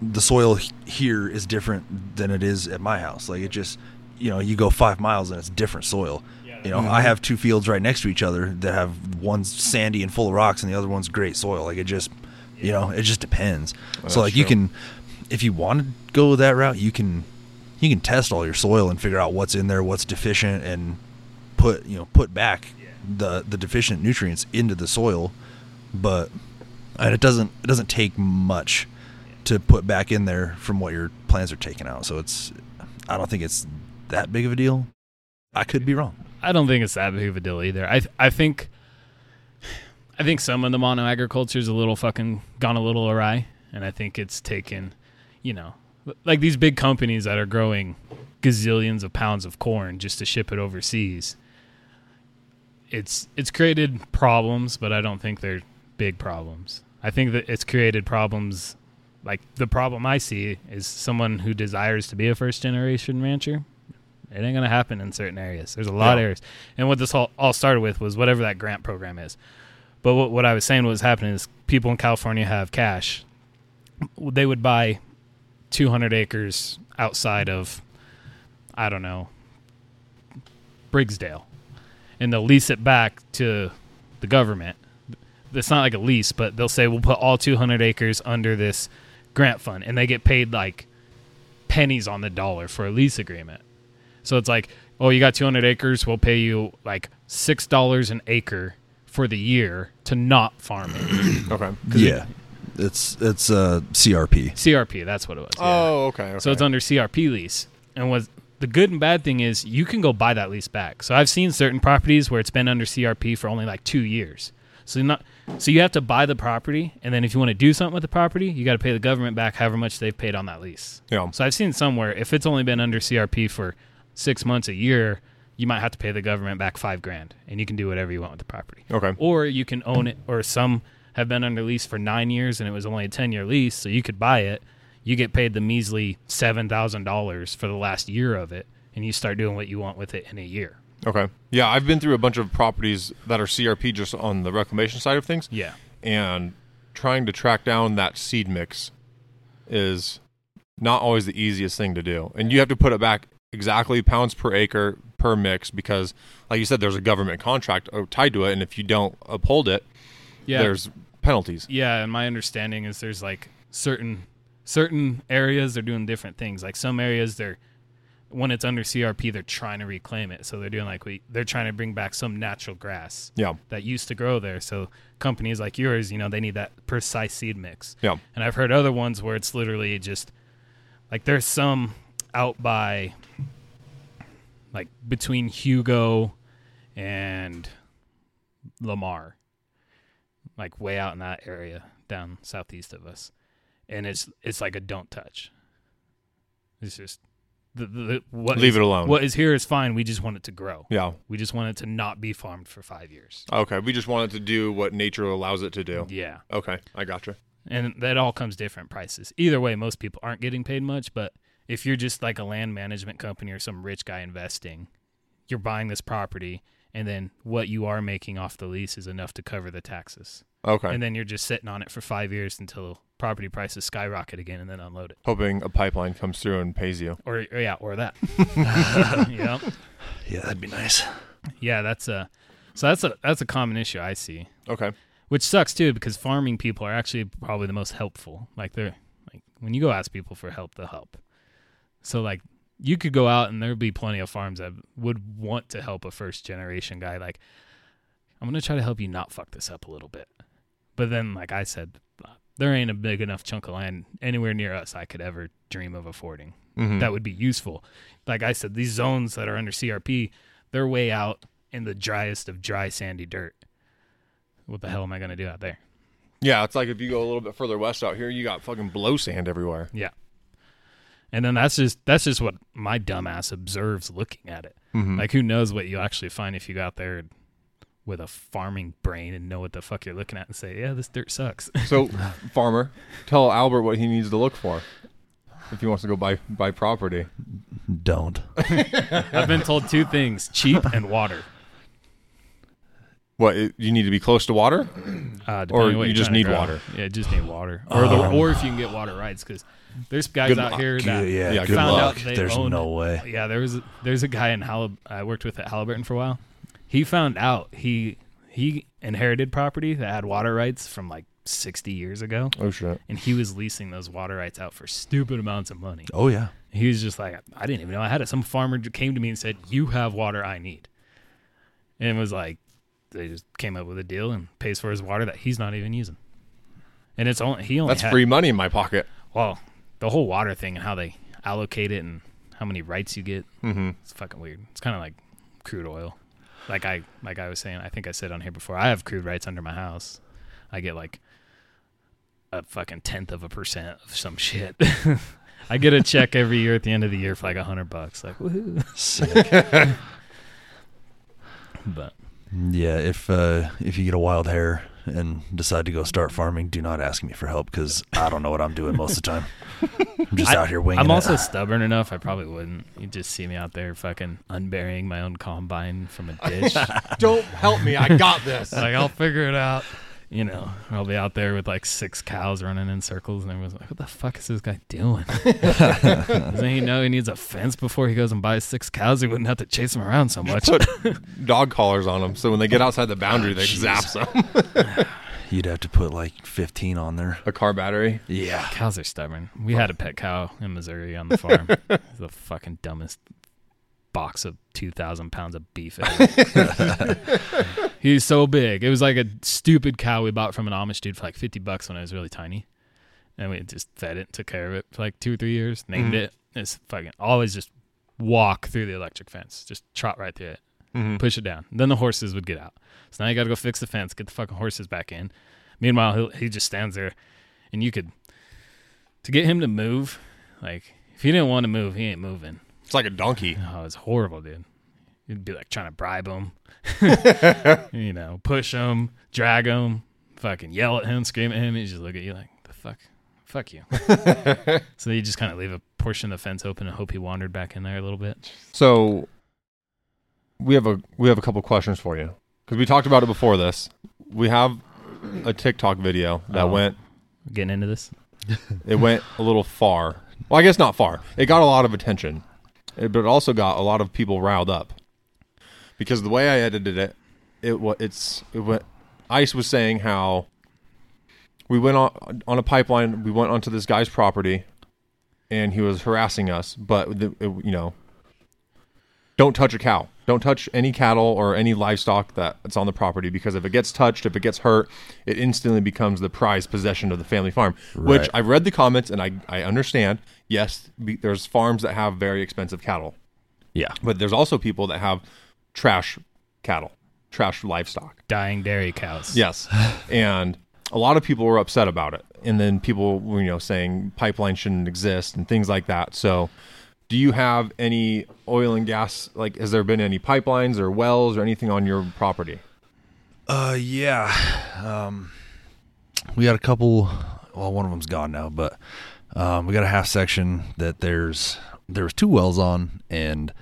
the soil here is different than it is at my house. Like it just, you know, you go five miles and it's different soil. You know, I mm-hmm. have two fields right next to each other that have one's sandy and full of rocks, and the other one's great soil. Like it just, you know, it just depends.
That's
so like you can, if you want to go that route, you can, you can test all your soil and figure out what's in there, what's deficient, and put you know put back the the deficient nutrients into the soil. But and it doesn't it doesn't take much to put back in there from what your plants are taking out. So it's I don't think it's that big of a deal. I could be wrong.
I don't think it's that big of a deal either. I I think I think some of the mono agriculture is a little fucking gone a little awry, and I think it's taken, you know, like these big companies that are growing gazillions of pounds of corn just to ship it overseas. It's it's created problems, but I don't think they're big problems. I think that it's created problems. Like the problem I see is someone who desires to be a first generation rancher it ain't gonna happen in certain areas. There's a lot of areas, and what this all, all started with was whatever that grant program is. But what what I was saying was happening is people in California have cash. They would buy 200 acres outside of, I don't know, Briggsdale, and they'll lease it back to the government. It's not like a lease, but they'll say we'll put all 200 acres under this grant fund, and they get paid like pennies on the dollar for a lease agreement. So it's like, oh, you got 200 acres, we'll pay you like six dollars an acre for the year to not farm it.
okay.
Yeah, it's it's uh, CRP.
CRP, that's what it was. yeah.
Oh, okay. okay.
So it's under CRP lease. And what the good and bad thing is you can go buy that lease back. So I've seen certain properties where it's been under CRP for only like 2 years. So you're not so you have to buy the property and then if you want to do something with the property, you got to pay the government back however much they've paid on that lease.
yeah.
So I've seen somewhere if it's only been under CRP for 6 months a year, you might have to pay the government back 5 grand and you can do whatever you want with the property
Okay.
or you can own it or some have been under lease for nine years and it was only a 10 year lease so you could buy it you get paid the measly $7000 for the last year of it and you start doing what you want with it in a year
Okay. Yeah, I've been through a bunch of properties that are CRP just on the reclamation side of things.
yeah
and trying to track down that seed mix is not always the easiest thing to do. And you have to put it back exactly pounds per acre per mix because, like you said, there's a government contract uh, tied to it, and if you don't uphold it,
yeah
there's penalties.
yeah and my understanding is there's like certain certain areas they're doing different things like some areas they're when it's under crp they're trying to reclaim it so they're doing like we they're trying to bring back some natural grass
Yeah,
that used to grow there. So companies like yours, you know, they need that precise seed mix.
yeah,
And I've heard other ones where it's literally just like there's some out by like between Hugo and Lamar, like way out in that area down southeast of us, and it's it's like a don't touch. It's just the, the, what
Leave
is-
it alone.
What is here is fine. We just want it to grow.
yeah.
We just want it to not be farmed for five years.
Okay, we just wanted to do what nature allows it to do.
Yeah.
Okay, I gotcha.
And that all comes different prices. Either way, most people aren't getting paid much, but if you're just like a land management company or some rich guy investing, you're buying this property and then what you are making off the lease is enough to cover the taxes.
Okay,
And then you're just sitting on it for 5 years until property prices skyrocket again and then unload it.
hoping a pipeline comes through and pays you.
Or, or yeah, or that. yeah.
Yeah, that'd be nice.
Yeah, that's a so that's a that's a common issue I see.
Okay,
which sucks too because farming people are actually probably the most helpful like they're like when you go ask people for help they'll help so like you could go out and there'd be plenty of farms that would want to help a first generation guy like i'm gonna try to help you not fuck this up a little bit but then like i said there ain't a big enough chunk of land anywhere near us i could ever dream of affording
Mhm.
that would be useful. Like I said, these zones that are under CRP, they're way out in the driest of dry sandy dirt. What the hell am I gonna do out there?
Yeah, it's like if you go a little bit further west out here, you got fucking blow sand everywhere.
Yeah. And then that's just that's just what my dumbass observes looking at it.
Mhm.
Like who knows what you'll actually find if you go out there with a farming brain and know what the fuck you're looking at and say, yeah, this dirt sucks.
So, farmer, tell Albert what he needs to look for if he wants to go buy buy property.
Don't.
I've been told two things: cheap and water.
What it- you need to be close to water?
Uh,
Or
what
you just need water.
Yeah, just need water, or the, or if you can get water rights, because there's guys
Good
out
luck.
here that
yeah,
yeah,
found
luck.
out they
There's
owned-
no way.
Yeah, there was there's a guy in Halib I worked with at Halliburton for a while. He found out he he inherited property that had water rights from like 60 years ago,
Oh shit!
and he was leasing those water rights out for stupid amounts of money.
Oh yeah.
He was just like, I didn't even know I had it. Some farmer came to me and said, "You have water I need," and it was like they just came up with a deal and pays for his water that he's not even using. And it's only he only
That's
had,
free money in my pocket.
Well, the whole water thing and how they allocate it and how many rights you get,
Mm-hmm.
it's fucking weird. It's kind of like crude oil. Like I like I was saying, I think I said on here before. I have crude rights under my house. I get like a fucking tenth of a percent of some shit. I get a check every year at the end of the year for like a hundred bucks. Like woohoo!
Sick.
But
yeah. If uh, if you get a wild hair and decide to go start farming, do not ask me for help because I don't know what I'm doing most of the time. I'm just
I-
out here winging
I'm
it.
also stubborn enough. I probably wouldn't. You just see me out there fucking unburying my own combine from a ditch.
Don't help me! I got this.
like I'll figure it out. You know, I'll be out there with like six cows running in circles, and everyone's like, "What the fuck is this guy doing?" Doesn't he know he needs a fence before he goes and buys six cows? He wouldn't have to chase them around so much.
Put dog collars on them, so when they get outside the boundary, oh, they
Jeez.
zaps them.
You'd have to put like 15 on there.
A car battery.
Yeah.
Cows are stubborn. We had a pet cow in Missouri on the farm. The fucking dumbest box of two thousand pounds of beef. He's so big. It was like a stupid cow we bought from an Amish dude for like fifty bucks when it was really tiny, and we just fed it, took care of it for like two or three years. Named
Mhm.
it. It's fucking always just walk through the electric fence, just trot right through it
Mm-hmm.
push it down. Then the horses would get out. So now you got to go fix the fence, get the fucking horses back in. Meanwhile, he he just stands there, and you could to get him to move. Like if he didn't want to move, he ain't moving.
It's like a donkey.
Oh, it's horrible, dude. You'd be like trying to bribe him, you know, push him, drag him, fucking yell at him, scream at him. He just look at you like the fuck, fuck you. so you just kind of leave a portion of the fence open and hope he wandered back in there a little bit.
So we have a we have a couple questions for you because we talked about it before this. We have a TikTok video that
Oh.
went
Getting into this.
it went a little far. Well, I guess not far. It got a lot of attention, it, but it also got a lot of people riled up because the way I edited it, it wa it's it went. Ice was saying how we went on on a pipeline. We went onto this guy's property, and he was harassing us. But the, it, you know, don't touch a cow. Don't touch any cattle or any livestock that's on the property because if it gets touched, if it gets hurt, it instantly becomes the prized possession of the family farm. Which I've read the comments and I I understand. Yes, be, there's farms that have very expensive cattle,
Yeah.
but there's also people that have trash cattle, trash livestock.
Dying dairy cows.
Yes, and a lot of people were upset about it, and then people you know saying pipeline shouldn't exist and things like that. So, do you have any oil and gas? Like, has there been any pipelines or wells or anything on your property?
Uh, yeah. Um, we got a couple. Well, one of them's gone now, but um, we got a half section that there's there was two wells on, and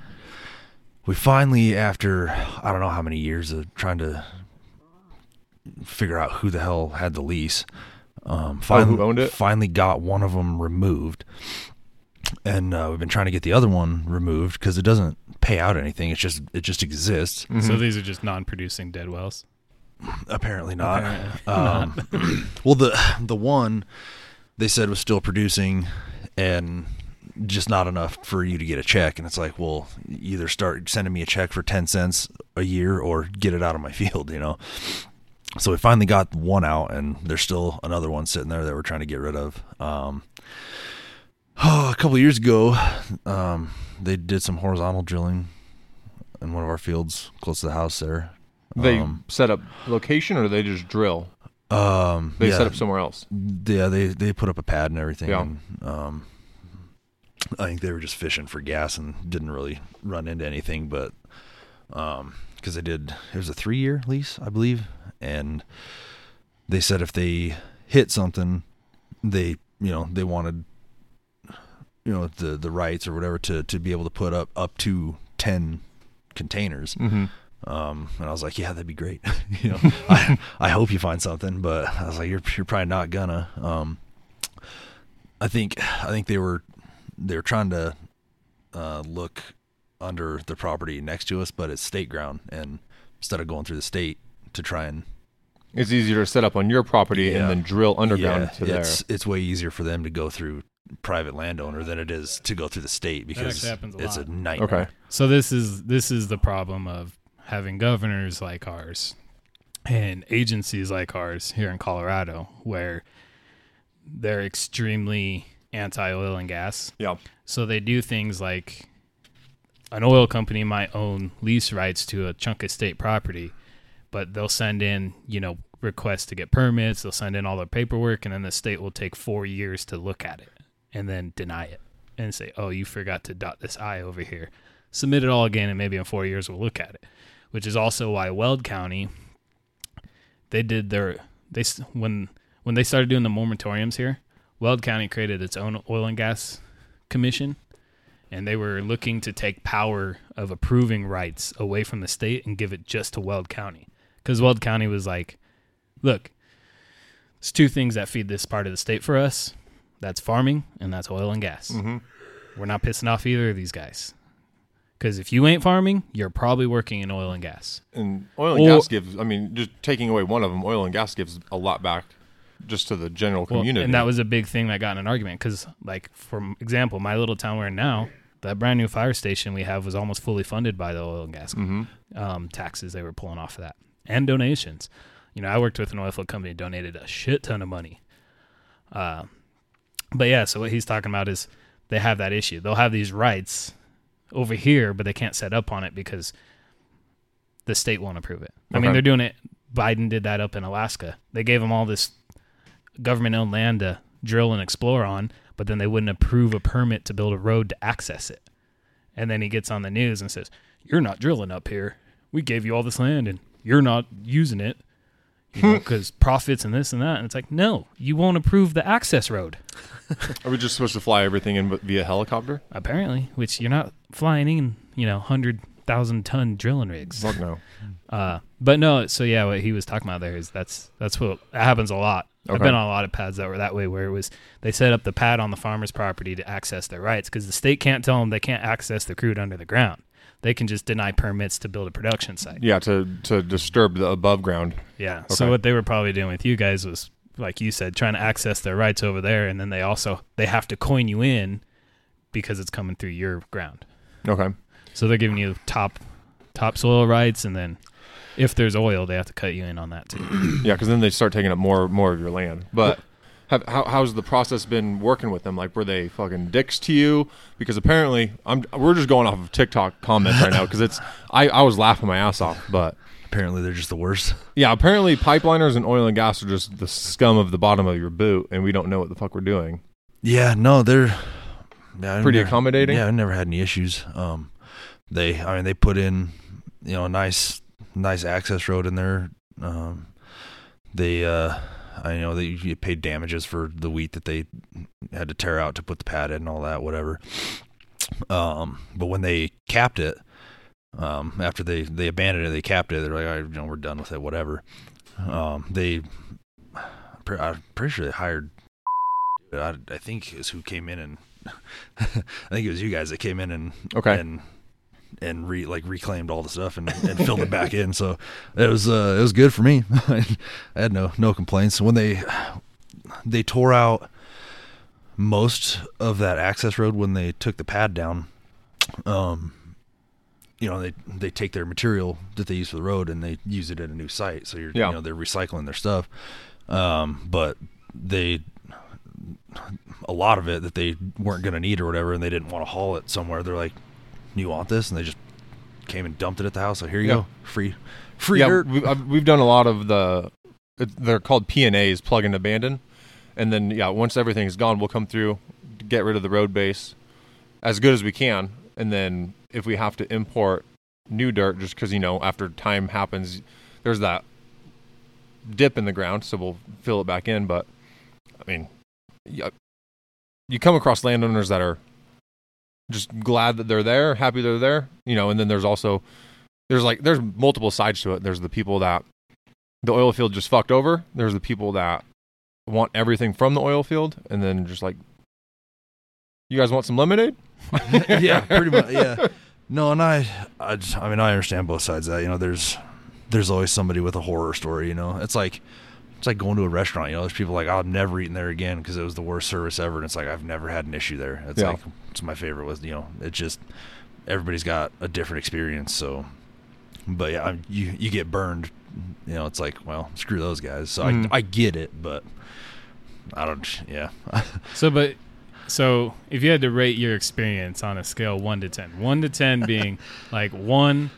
we finally, after I don't know how many years of trying to figure out who the hell had the lease, um, finally
who owned it?
finally got one of them removed. And uh, we've been trying to get the other one removed because it doesn't pay out anything. It's just it just exists.
So these are just non-producing dead wells.
Apparently not.
Apparently
Um, well, the the one they said was still producing, and just not enough for you to get a check. And it's like, well, either start sending me a check for ten cents a year or get it out of my field, you know. So we finally got one out, and there's still another one sitting there that we're trying to get rid of. Um, a couple of years ago, um, they did some horizontal drilling in one of our fields close to the house there.
They
Um,
set up location, or they just drill.
Um,
They
yeah,
set up somewhere else.
Yeah, they they put up a pad and everything.
Yeah.
And, um, I think they were just fishing for gas and didn't really run into anything, but um, because they did, it was a three year lease, I believe, and they said if they hit something, they you know they wanted you know the the rights or whatever to to be able to put up up to ten containers.
Mm-hmm.
Um, and I was like, yeah, that'd be great. you know, I, I hope you find something, but I was like, you're, you're probably not gonna. Um, I think, I think they were, they were trying to, uh, look under the property next to us, but it's state ground. And instead of going through the state to try and,
It's easier to set up on your property
Yeah.
and then drill underground
yeah,
to there.
it's, it's way easier for them to go through private landowner than it is to go through the state because
actually happens a
it's
lot.
a nightmare.
Okay.
So this is this is the problem of having governors like ours and agencies like ours here in Colorado where they're extremely anti oil and gas.
Yeah.
So they do things like an oil company might own lease rights to a chunk of state property, but they'll send in, you know, requests to get permits, they'll send in all their paperwork and then the state will take 4 years to look at it and then deny it and say, "Oh, you forgot to dot this i over here." Submit it all again and maybe in 4 years we'll look at it. Which is also why Weld County they did their they when when they started doing the moratoriums here, Weld County created its own oil and gas commission and they were looking to take power of approving rights away from the state and give it just to Weld County. Cuz Weld County was like, look, there's two things that feed this part of the state for us. That's farming and that's oil and gas.
Mm-hmm.
We're not pissing off either of these guys. Cuz if you ain't farming, you're probably working in oil and gas.
And oil and
Or-
gas gives. I mean, just taking away one of them, oil and gas gives a lot back, just to the general
Well,
community.
and that was a big thing that got in an argument because, like, for example, my little town we're in now, that brand new fire station we have was almost fully funded by the oil and gas
hmm
um, taxes they were pulling off of that and donations. You know, I worked with an oil field company donated a shit ton of money. Uh, but yeah, so what he's talking about is they have that issue. They'll have these rights over here, but they can't set up on it because the state won't approve it. I mean, they're doing it. Biden did that up in Alaska. They gave them all this government-owned land to drill and explore on, but then they wouldn't approve a permit to build a road to access it. And then he gets on the news and says, "You're not drilling up here. We gave you all this land, and you're not using it." You know, because profits and this and that. And it's like, no, you won't approve the access road.
Are we just supposed to fly everything in via helicopter?
apparently, which you're not flying in, you know, hundred thousand ton drilling rigs.
Fuck no.
Uh, but no, so yeah, what he was talking about there is that's that's what that happens a lot. I've been on a lot of pads that were that way, where it was they set up the pad on the farmer's property to access their rights because the state can't tell them they can't access the crude under the ground. They can just deny permits to build a production site.
Yeah, to to disturb the above ground.
Yeah.
Okay.
So what they were probably doing with you guys was, like you said, trying to access their rights over there, and then they also they have to coin you in because it's coming through your ground.
Okay.
So they're giving you top topsoil rights, and then if there's oil, they have to cut you in on that too.
Yeah, because then they start taking up more more of your land. But have, how, how's the process been working with them? Like, were they fucking dicks to you? Because apparently, I'm we're just going off of TikTok comments right now because it's I I was laughing my ass off. But
Apparently, they're just the worst.
yeah, apparently pipeliners and oil and gas are just the scum of the bottom of your boot, and we don't know what the fuck we're doing.
Yeah, no, they're yeah,
Pretty
never-
accommodating?
Yeah, I never had any issues. Um, they, I mean, they put in, you know, a nice, nice access road in there. Um, they, uh, I know they you paid damages for the wheat that they had to tear out to put the pad in and all that, whatever. Um, but when they capped it, um, after they they abandoned it, they capped it. They're like, all right, you know, we're done with it, whatever. Um, they, I'm pretty sure they hired. I, I think is who came in and I think it was you guys that came in and
Okay.
and and re like reclaimed all the stuff and, and filled it back in. So it was uh, it was good for me. I had no no complaints. When they they tore out most of that access road when they took the pad down, um, you know they they take their material that they use for the road and they use it at a new site. So you're
Yeah.
you know they're recycling their stuff. Um, but they a lot of it that they weren't going to need or whatever, and they didn't want to haul it somewhere. They're like, "You want this?" And they just came and dumped it at the house. So here you
Yeah.
go, free, free
yeah,
dirt.
we've uh, done a lot of the. They're called P and A's, plug and abandon, and then yeah, once everything's gone, we'll come through, get rid of the road base, as good as we can, and then if we have to import new dirt, just because you know after time happens, there's that dip in the ground, so we'll fill it back in. But I mean, yeah, you come across landowners that are just glad that they're there, happy they're there, you know, and then there's also there's like there's multiple sides to it. There's the people that the oil field just fucked over. There's the people that want everything from the oil field, and then just like, you guys want some lemonade?
yeah, pretty much. Yeah. No, and I, I, just- I mean, I understand both sides of that. You know, there's, there's always somebody with a horror story. You know, it's like, it's like going to a restaurant. You know, there's people like, "Oh, I'm never eating there again because it was the worst service ever. And it's like I've never had an issue there. It's
Yeah.
like it's my favorite was you know, it's just everybody's got a different experience. So, but yeah, I'm, you you get burned. You know, it's like, well, screw those guys. So
Mhm.
I I get it, but I don't. Yeah.
So, but so if you had to rate your experience on a scale one to ten, one to ten being like one,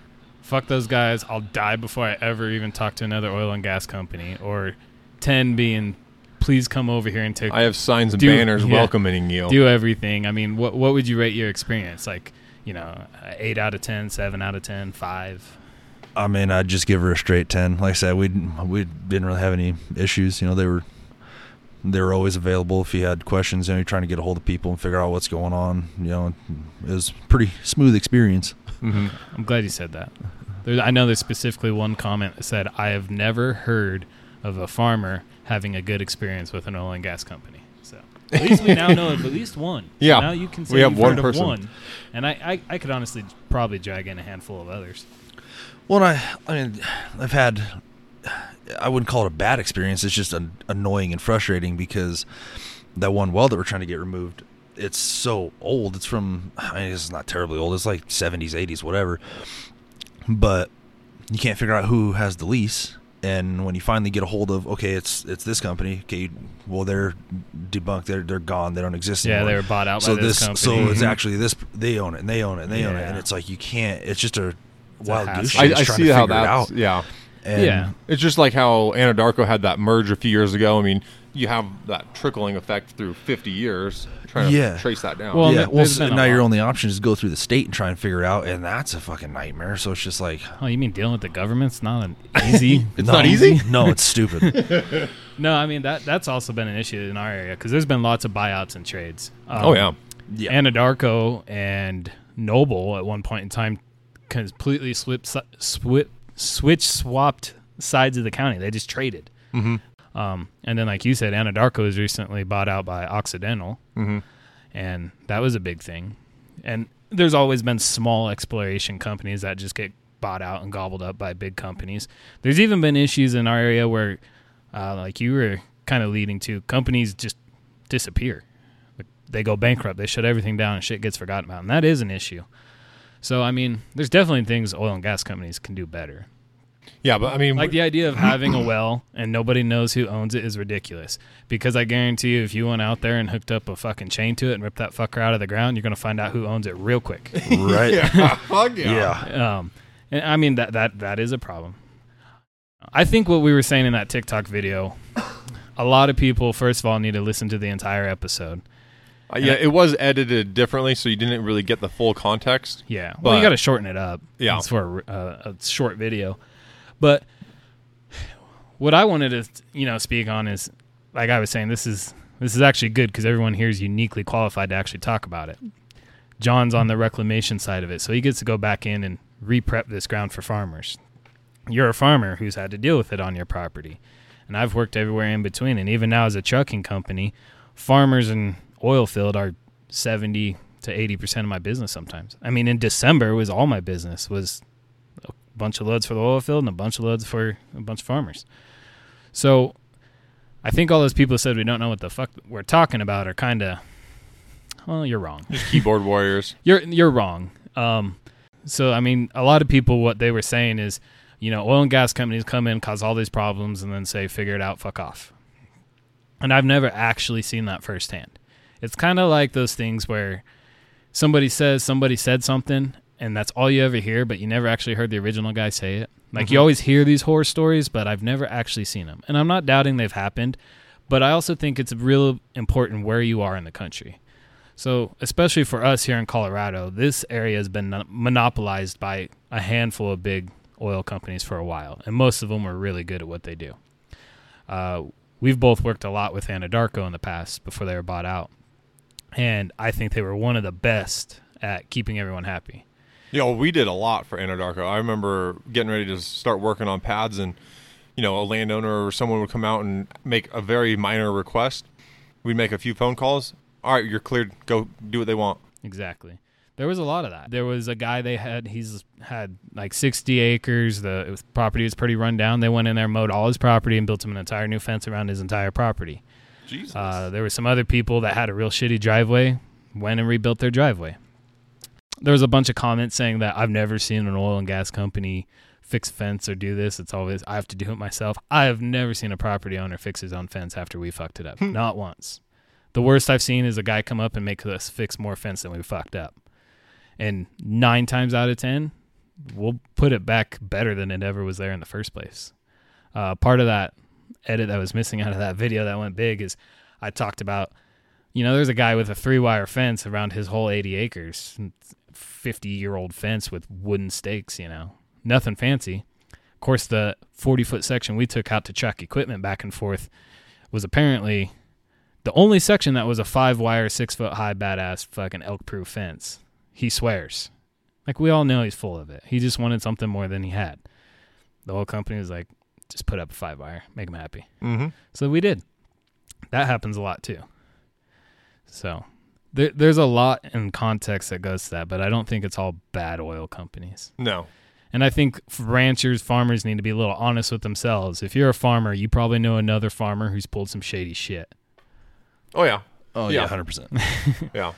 fuck those guys, I'll die before I ever even talk to another oil and gas company, or ten being, please come over here and take
I have signs and
Do-
banners
yeah.
welcoming you.
do everything. I mean, what what would you rate your experience? Like, you know, uh, eight out of ten, seven out of ten, five.
I mean, I'd just give her a straight ten. Like I said, we we didn't really have any issues. You know, they were they were always available if you had questions. You know, you're trying to get a hold of people and figure out what's going on. You know, it was pretty smooth experience.
hmm
I'm glad you said that. There, I know there's specifically one comment that said, "I have never heard of a farmer having a good experience with an oil and gas company." So at least we now know of at least one. So
Yeah.
now you can say
We have
you've
one
heard
person.
of one, and I, I, I could honestly probably drag in a handful of others.
Well, I I mean, I've had I wouldn't call it a bad experience. It's just an, annoying and frustrating because that one well that we're trying to get removed, it's so old. It's from I mean, it's not terribly old. It's like 70s, 80s, whatever. But you can't figure out who has the lease. And when you finally get a hold of, okay, it's it's this company. Okay, well they're debunked. They're they're gone. They don't exist anymore.
Yeah,
anymore
they were bought out
so
by this,
this
company.
so it's
Mhm.
actually this they own it and they own it and they own it and it's like you can't it's just a
It's
wild
hassle.
goose
I,
chase
I
trying
see
to
how
figure it
that's
out
yeah.
and
Yeah.
It's just like how Anadarko had that merge a few years ago. I mean, you have that trickling effect through 50 years trying to
Yeah.
trace that down.
Well,
yeah well so now your only option is to go through the state and try and figure it out and that's a fucking nightmare so it's just like
oh, you mean dealing with the government's not an easy?
It's
no,
not easy?
no it's stupid
no, I mean that that's also been an issue in our area because there's been lots of buyouts and trades. Um,
oh yeah.
yeah
Anadarko and Noble at one point in time completely swip, swip, switch swapped sides of the county. They just traded.
hmm
Um, and then, like you said, Anadarko was recently bought out by Occidental,
hmm
and that was a big thing. And there's always been small exploration companies that just get bought out and gobbled up by big companies. There's even been issues in our area where, uh, like you were kind of leading to, companies just disappear. Like, They go bankrupt. They shut everything down, and shit gets forgotten about. And that is an issue. So, I mean, there's definitely things oil and gas companies can do better.
Yeah, but I mean,
Like the idea of having a well and nobody knows who owns it is ridiculous. Because I guarantee you, if you went out there and hooked up a fucking chain to it and ripped that fucker out of the ground, you're gonna find out who owns it real quick.
right
yeah, fuck yeah.
yeah
um, and I mean that that that is a problem. I think what we were saying in that TikTok video, a lot of people first of all need to listen to the entire episode.
Uh, yeah, it was edited differently, so you didn't really get the full context.
Yeah. Well, you got to shorten it up.
Yeah.
It's for a, a short video. But what I wanted to, you know, speak on is, like I was saying, this is this is actually good because everyone here is uniquely qualified to actually talk about it. John's on the reclamation side of it, so he gets to go back in and re-prep this ground for farmers. You're a farmer who's had to deal with it on your property, and I've worked everywhere in between. And even now, as a trucking company, farmers and oil field are seventy to eighty percent of my business. Sometimes, I mean, in December it was all my business was a bunch of loads for the oil field and a bunch of loads for a bunch of farmers. So, I think all those people said we don't know what the fuck we're talking about are kind of, well, you're wrong.
Keyboard warriors.
You're you're wrong. Um, so I mean, a lot of people what they were saying is, you know, oil and gas companies come in, cause all these problems, and then say, figure it out, fuck off. And I've never actually seen that firsthand. It's kind of like those things where somebody says somebody said something, and that's all you ever hear, but you never actually heard the original guy say it. Like you
Mhm.
always hear these horror stories, but I've never actually seen them. And I'm not doubting they've happened, but I also think it's real important where you are in the country. So, especially for us here in Colorado, this area has been monopolized by a handful of big oil companies for a while, and most of them are really good at what they do. Uh, we've both worked a lot with Anadarko in the past before they were bought out, and I think they were one of the best at keeping everyone happy.
You know, we did a lot for Anadarko. I remember getting ready to start working on pads, and you know, a landowner or someone would come out and make a very minor request. We'd make a few phone calls. All right, you're cleared. Go do what they want.
Exactly. There was a lot of that. There was a guy they had. He's had like 60 acres. The was, property was pretty run down. They went in there, mowed all his property, and built him an entire new fence around his entire property.
Jesus.
Uh, there were some other people that had a real shitty driveway, went and rebuilt their driveway. There was a bunch of comments saying that I've never seen an oil and gas company fix fence or do this. It's always I have to do it myself. I have never seen a property owner fix his own fence after we fucked it up. Not once. The worst I've seen is a guy come up and make us fix more fence than we fucked up. And nine times out of ten, we'll put it back better than it ever was there in the first place. Uh, part of that edit that was missing out of that video that went big is I talked about, you know, there's a guy with a three wire fence around his whole 80 acres, 50 year old fence with wooden stakes, you know, nothing fancy. Of course, the 40 foot section we took out to truck equipment back and forth was apparently the only section that was a five wire, six foot high, badass fucking elk proof fence. He swears. Like, we all know he's full of it. He just wanted something more than he had. The whole company was like, just put up a five wire, make him happy.
mm-hmm.
So we did. That happens a lot too. So there, there's a lot in context that goes to that, but I don't think it's all bad oil companies.
No.
And I think ranchers, farmers need to be a little honest with themselves. If you're a farmer, you probably know another farmer who's pulled some shady shit.
Oh yeah.
Oh
Yeah.
yeah, hundred percent.
Yeah.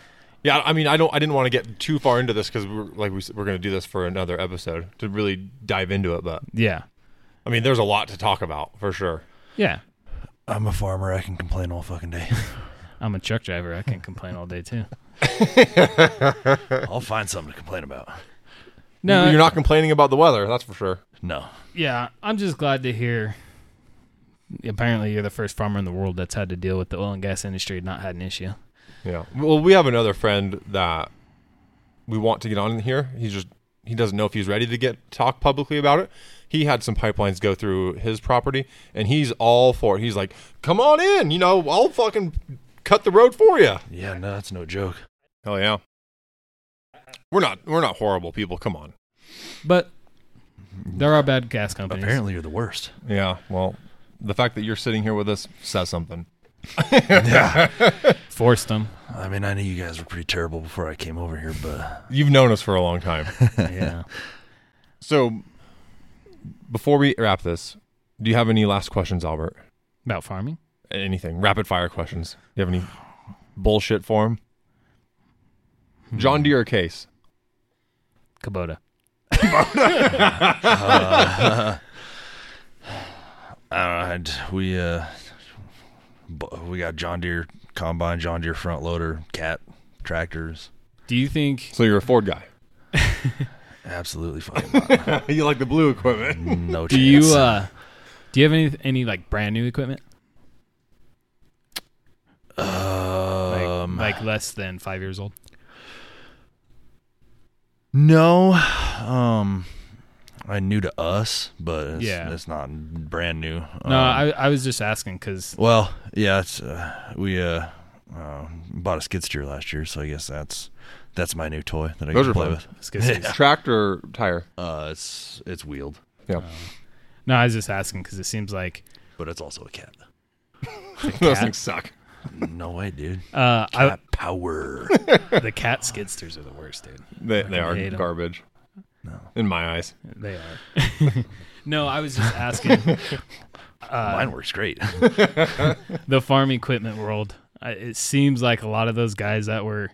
Yeah, I mean, I don't. I didn't want to get too far into this because we're like we, we're going to do this for another episode to really dive into it. But
Yeah.
I mean, there's a lot to talk about for sure.
Yeah.
I'm a farmer. I can complain all fucking day.
I'm a truck driver. I can complain all day too.
I'll find something to complain about.
No,
you're not complaining about the weather. That's for sure.
No.
yeah, I'm just glad to hear. Apparently, you're the first farmer in the world that's had to deal with the oil and gas industry and not had an issue.
Yeah. Well, we have another friend that we want to get on here. He's just he doesn't know if he's ready to get talk publicly about it. He had some pipelines go through his property, and he's all for it. He's like, "Come on in, you know, I'll fucking cut the road for you."
Yeah, no, that's no joke.
Hell yeah. We're not we're not horrible people. Come on.
But there are bad gas companies.
Apparently, you're the worst.
Yeah. Well, the fact that you're sitting here with us says something.
yeah.
Forced them.
I mean, I knew you guys were pretty terrible before I came over here, but
You've known us for a long time.
yeah.
so, before we wrap this, do you have any last questions, Albert?
About farming?
Anything rapid fire questions do you have any bullshit for him john deere case
Kubota.
uh, I don't know. We uh, we got John Deere combine, John Deere front loader, cat tractors.
Do you think
so you're a ford guy
Absolutely fucking not.
you like the blue equipment
no chance.
do you uh do you have any any like brand new equipment? Like,
um,
like less than five years old?
no, um, I new to us, but it's,
Yeah.
it's not brand new.
No,
Um,
I I was just asking because
Well, yeah, it's uh, we uh, uh, bought a skid steer last year, so I guess that's that's my new toy that I
Those
can
are
play
fun.
with.
tractor tire
Uh, it's it's wheeled,
yeah
no, I was just asking because it seems like
but it's also a cat.
those things suck
No way, dude.
uh I,
Cat power.
the cat skidsters are the worst, dude.
they, they are
hate 'em.
garbage
no,
in my eyes
They are. no, I was just asking. Uh,
mine works great.
the farm equipment world. I- It seems like a lot of those guys that were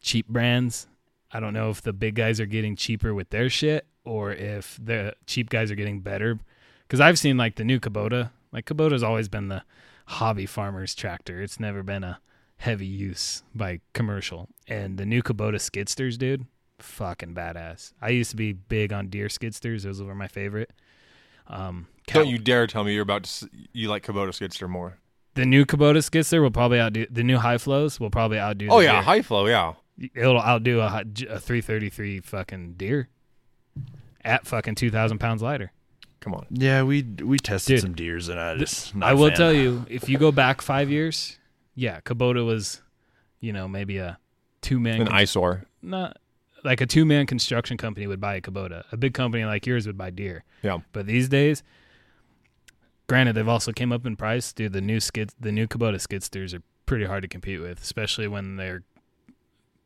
cheap brands. I don't know if the big guys are getting cheaper with their shit or if the cheap guys are getting better. Because I've seen like the new Kubota. Like Kubota's always been the hobby farmer's tractor. It's never been a heavy use by commercial. And the new Kubota skidsters, dude, fucking badass. I used to be big on Deere skidsters; those were my favorite. Um,
Don't you dare tell me you're about to. s- You like Kubota Skidster more.
The new Kubota skidster will probably outdo the new high flows. Will probably outdo.
Oh yeah,
Deere.
high flow. Yeah.
it'll outdo a, a 333 fucking Deere at fucking 2,000 pounds lighter.
Come on.
Yeah, we we tested
Dude,
some Deeres and I just not
I
a
will tell you, if you go back five years, yeah, Kubota was, you know, maybe a two man,
An eyesore.
not like a two man construction company would buy a Kubota. A big company like yours would buy Deere.
Yeah.
But these days, granted, they've also came up in price. Dude, the new skid, the new Kubota skidsters are pretty hard to compete with, especially when they're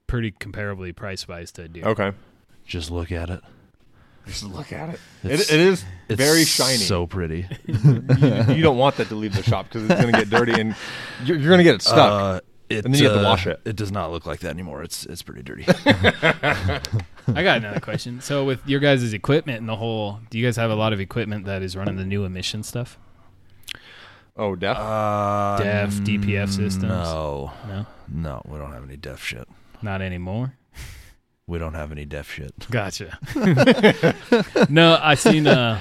pretty comparably price wise to a Deere.
Okay.
Just look at it.
Just look at it.
It's-
It, it is
It's
very shiny.
So pretty.
you, you don't want that to leave the shop because it's going to get dirty and you're, you're going to get it stuck.
Uh, it,
And then you have to
uh,
wash it.
It does not look like that anymore. It's it's pretty dirty.
I got another question. So, with your guys' equipment and the whole, do you guys have a lot of equipment that is running the new emission stuff?
oh, death.
uh,
DEF, DPF systems?
No,
No,
no, we don't have any DEF shit.
not anymore.
We don't have any DEF shit.
Gotcha. no, I seen. Uh,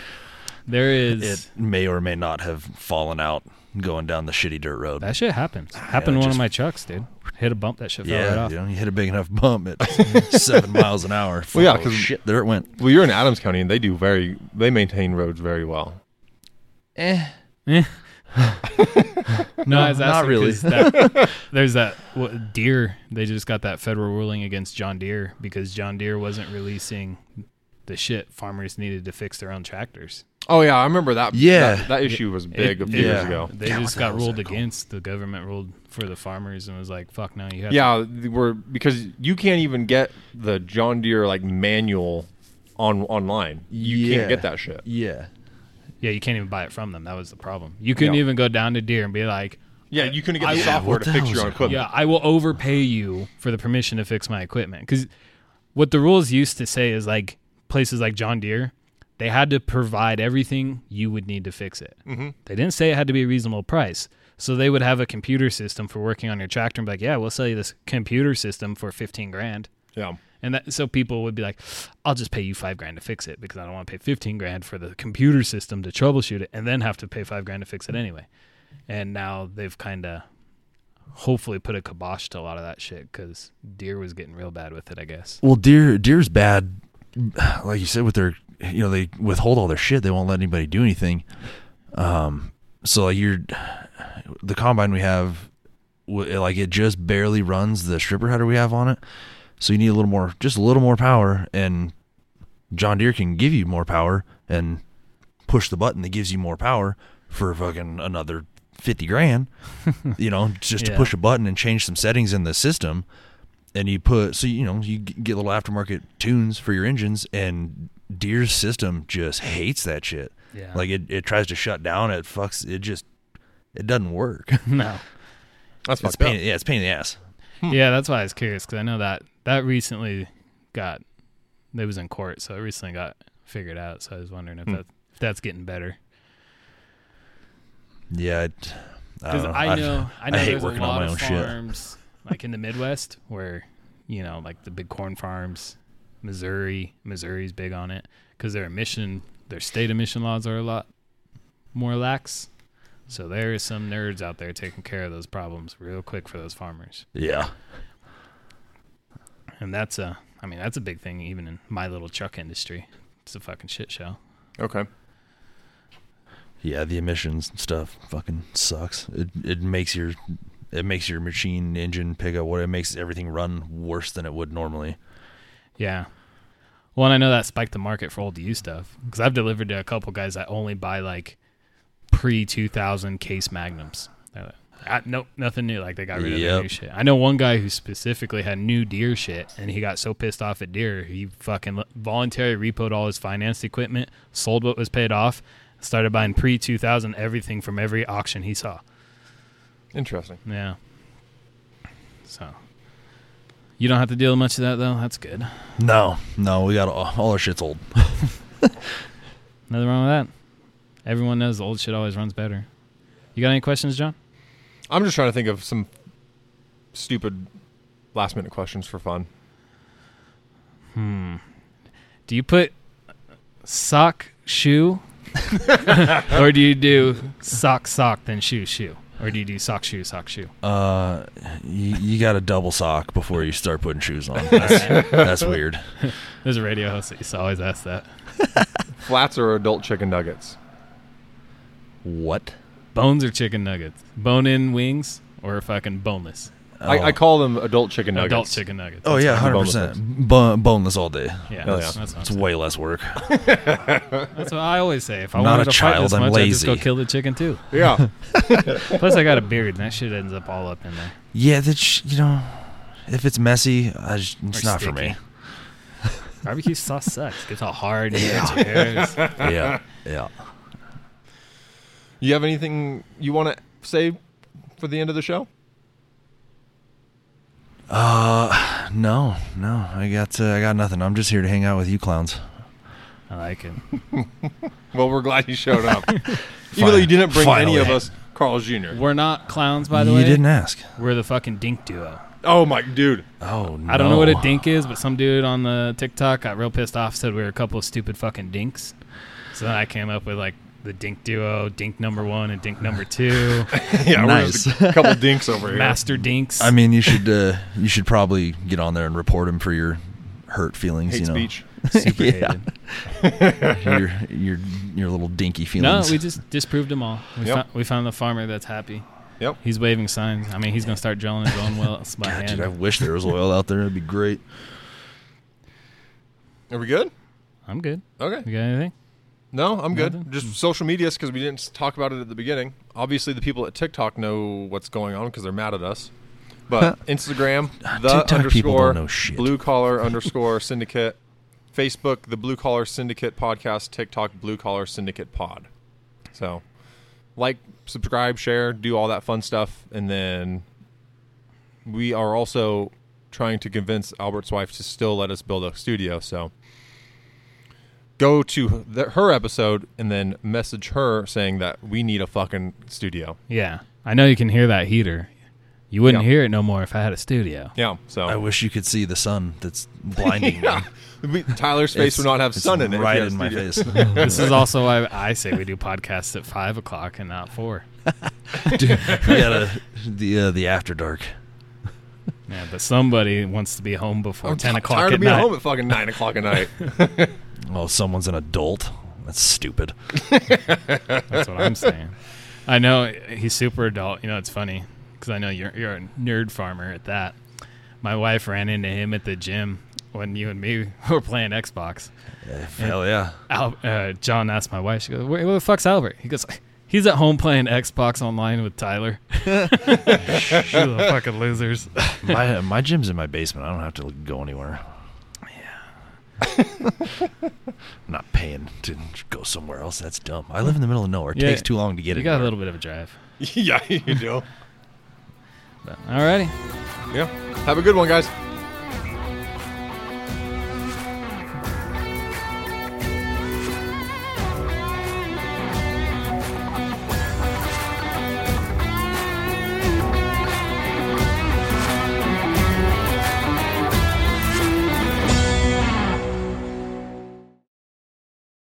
there is
It may or may not have fallen out going down the shitty dirt road.
that shit happens. Happened to one
just-
of my chucks, dude. Hit a bump, that shit fell right off.
you know, you hit a big enough bump at seven miles an hour.
Well, yeah, because
shit, there it went.
well, you're in Adams County and they do very, they maintain roads very well.
Eh.
Eh, No, I was
not
asking
really.
'cause that- there's that what, Deere. They just got that federal ruling against John Deere because John Deere wasn't releasing the shit farmers needed to fix their own tractors.
Oh, yeah. I remember that.
Yeah.
That, that issue was big
It-
a few years
yeah.
ago.
They
God,
just got ruled
that called?
against. The government ruled for the farmers and was like, "Fuck no, you have."
Yeah, they we're because you can't even get the John Deere like manual on online. You
Yeah.
can't get that shit.
yeah.
To, yeah, you can't even buy it from them. That was the problem. You couldn't
Yeah.
even go down to Deere and be like,
Yeah, you couldn't get
I-
the
Yeah,
software
what
to fix your own equipment.
"Yeah, I will overpay you for the permission to fix my equipment." Because what the rules used to say is like places like John Deere, they had to provide everything you would need to fix it.
Mm-hmm.
They didn't say it had to be a reasonable price. So they would have a computer system for working on your tractor and be like, "Yeah, we'll sell you this computer system for fifteen grand."
Yeah.
And that so people would be like, I'll just pay you five grand to fix it because I don't want to pay fifteen grand for the computer system to troubleshoot it and then have to pay five grand to fix it anyway. And now they've kind of hopefully put a kibosh to a lot of that shit because Deere was getting real bad with it, I guess.
Well, Deere Deere's bad. Like you said, with their you know they withhold all their shit. They won't let anybody do anything. Um, so like you're the combine we have, like it just barely runs the stripper header we have on it. So you need a little more, just a little more power, and John Deere can give you more power and push the button that gives you more power for fucking another fifty grand. you know, just to push a button and change some settings in the system and you put so you know you get little aftermarket tunes for your engines and Deere's system just hates that shit.
Yeah.
Like it, it tries to shut down, it fucks it just it doesn't work.
no.
That's
it's
fucked up.
pain, yeah, it's a pain in the ass.
Yeah, that's why I was curious because I know that that recently got, it was in court, so it recently got figured out. So I was wondering if,
Hmm.
that, if that's getting better.
Yeah, it, I, know.
I know, I know,
hate
there's
working
a
on
lot
my
of
own shit.
farms like in the Midwest where you know, like the big corn farms, Missouri. Missouri's big on it because their emission, their state emission laws are a lot more lax. So there is some nerds out there taking care of those problems real quick for those farmers,
Yeah,
and that's a, I mean, that's a big thing even in my little truck industry. It's a fucking shit show.
Okay.
yeah, the emissions stuff fucking sucks. It it makes your it makes your machine engine pick up what it makes everything run worse than it would normally.
Yeah. Well, and I know that spiked the market for old used stuff because I've delivered to a couple guys that only buy like pre 2000 case magnums. They're like, "Ah, nope, nothing new. Like they got rid of their
Yep.
new shit. I know one guy who specifically had new Deere shit, and he got so pissed off at Deere, he fucking l- voluntarily repoed all his financed equipment, sold what was paid off, started buying pre 2000 everything from every auction he saw.
Interesting.
Yeah. So. You don't have to deal with much of that though. That's good.
No, no, we got all, all our shit's old.
Nothing wrong with that. Everyone knows the old shit always runs better. You got any questions, John?
I'm just trying to think of some stupid last minute questions for fun.
Hmm. Do you put sock shoe, or do you do sock sock then shoe shoe, or do you do sock shoe sock shoe?
Uh, you, you got to double sock before you start putting shoes on. That's, that's weird.
There's a radio host that used to always ask that.
Flats or adult chicken nuggets?
What?
Bones or chicken nuggets? Bone in wings or fucking boneless?
I, I oh. call them adult chicken nuggets.
Adult chicken nuggets.
Oh yeah, hundred percent. Bone, boneless all day.
Yeah,
Hell
that's,
yeah.
that's, what
It's way less work.
That's what I always say. If I
I'm not
wanted
a
to fight
child,
this
I'm
much, I just go kill the chicken too.
Yeah.
Plus, I got a beard, and that shit ends up all up in there.
Yeah, that you know, if it's messy, I just, it's
Or
not for me.
Barbecue sauce sucks. Gets all hard.
Yeah.
yeah. Your hairs.
yeah, yeah.
You have anything you want to say for the end of the show?
Uh, no, no. I got, uh, I got nothing. I'm just here to hang out with you clowns.
I like it.
Well, we're glad you showed up. Even though you didn't bring any of us Carl's Jr.
We're not clowns, by the
you
way.
You didn't ask.
We're the fucking dink duo.
Oh my dude.
Oh no.
I don't know what a dink is, but some dude on the TikTok got real pissed off, said we were a couple of stupid fucking dinks. So then I came up with like the dink duo, dink number one and dink number two,
yeah,
Nice.
we're just a couple dinks over here.
master dinks.
I mean, you should, uh, you should probably get on there and report him for your hurt feelings.
Hate
you know,
speech.
super
yeah.
hated.
your, your, your little dinky feelings.
No, we just disproved them all. We,
Yep.
fou- we found the farmer that's happy.
Yep.
He's waving signs. I mean, he's gonna start drilling his own wells by
God,
hand.
dude, I wish there was oil out there. It'd be great.
Are we good?
I'm good.
Okay.
You got anything?
No, I'm good.
Nothing?
Just hmm. social medias because we didn't talk about it at the beginning. Obviously, the people at TikTok know what's going on because they're mad at us. But Instagram, the
TikTok
underscore
don't know shit.
blue collar underscore syndicate, Facebook, the blue collar syndicate podcast, TikTok, blue collar syndicate pod. So, like, subscribe, share, do all that fun stuff, and then we are also trying to convince Albert's wife to still let us build a studio. So go to the, her episode and then message her saying that we need a fucking studio.
Yeah, I know you can hear that heater. You wouldn't
Yeah.
hear it no more if I had a studio.
Yeah. So
I wish you could see the sun that's blinding
yeah.
me.
Tyler's face
It's-
would not have sun in it.
Right in my face.
this is also why I say we do podcasts at five o'clock and not four.
Dude, we gotta the uh, the after dark.
Yeah, but somebody wants to be home before
I'm
ten o'clock
tired
at
of being
night.
home at fucking nine o'clock at night.
Oh, someone's an adult. That's stupid.
That's what I'm saying. I know he's super adult. You know, it's funny because I know you're you're a nerd farmer at that. My wife ran into him at the gym when you and me were playing Xbox.
Hell yeah.
Al, uh, John asked my wife, she goes, where, where the fuck's Albert? He goes, he's at home playing Xbox online with Tyler. you little fucking losers.
My my gym's in my basement. I don't have to go anywhere. I'm not paying to go somewhere else. That's dumb. I live in the middle of nowhere. It
Yeah,
takes too long to get it.
You
it.
got a little bit of a drive.
yeah, you do.
But, alrighty.
Yeah. Have a good one, guys.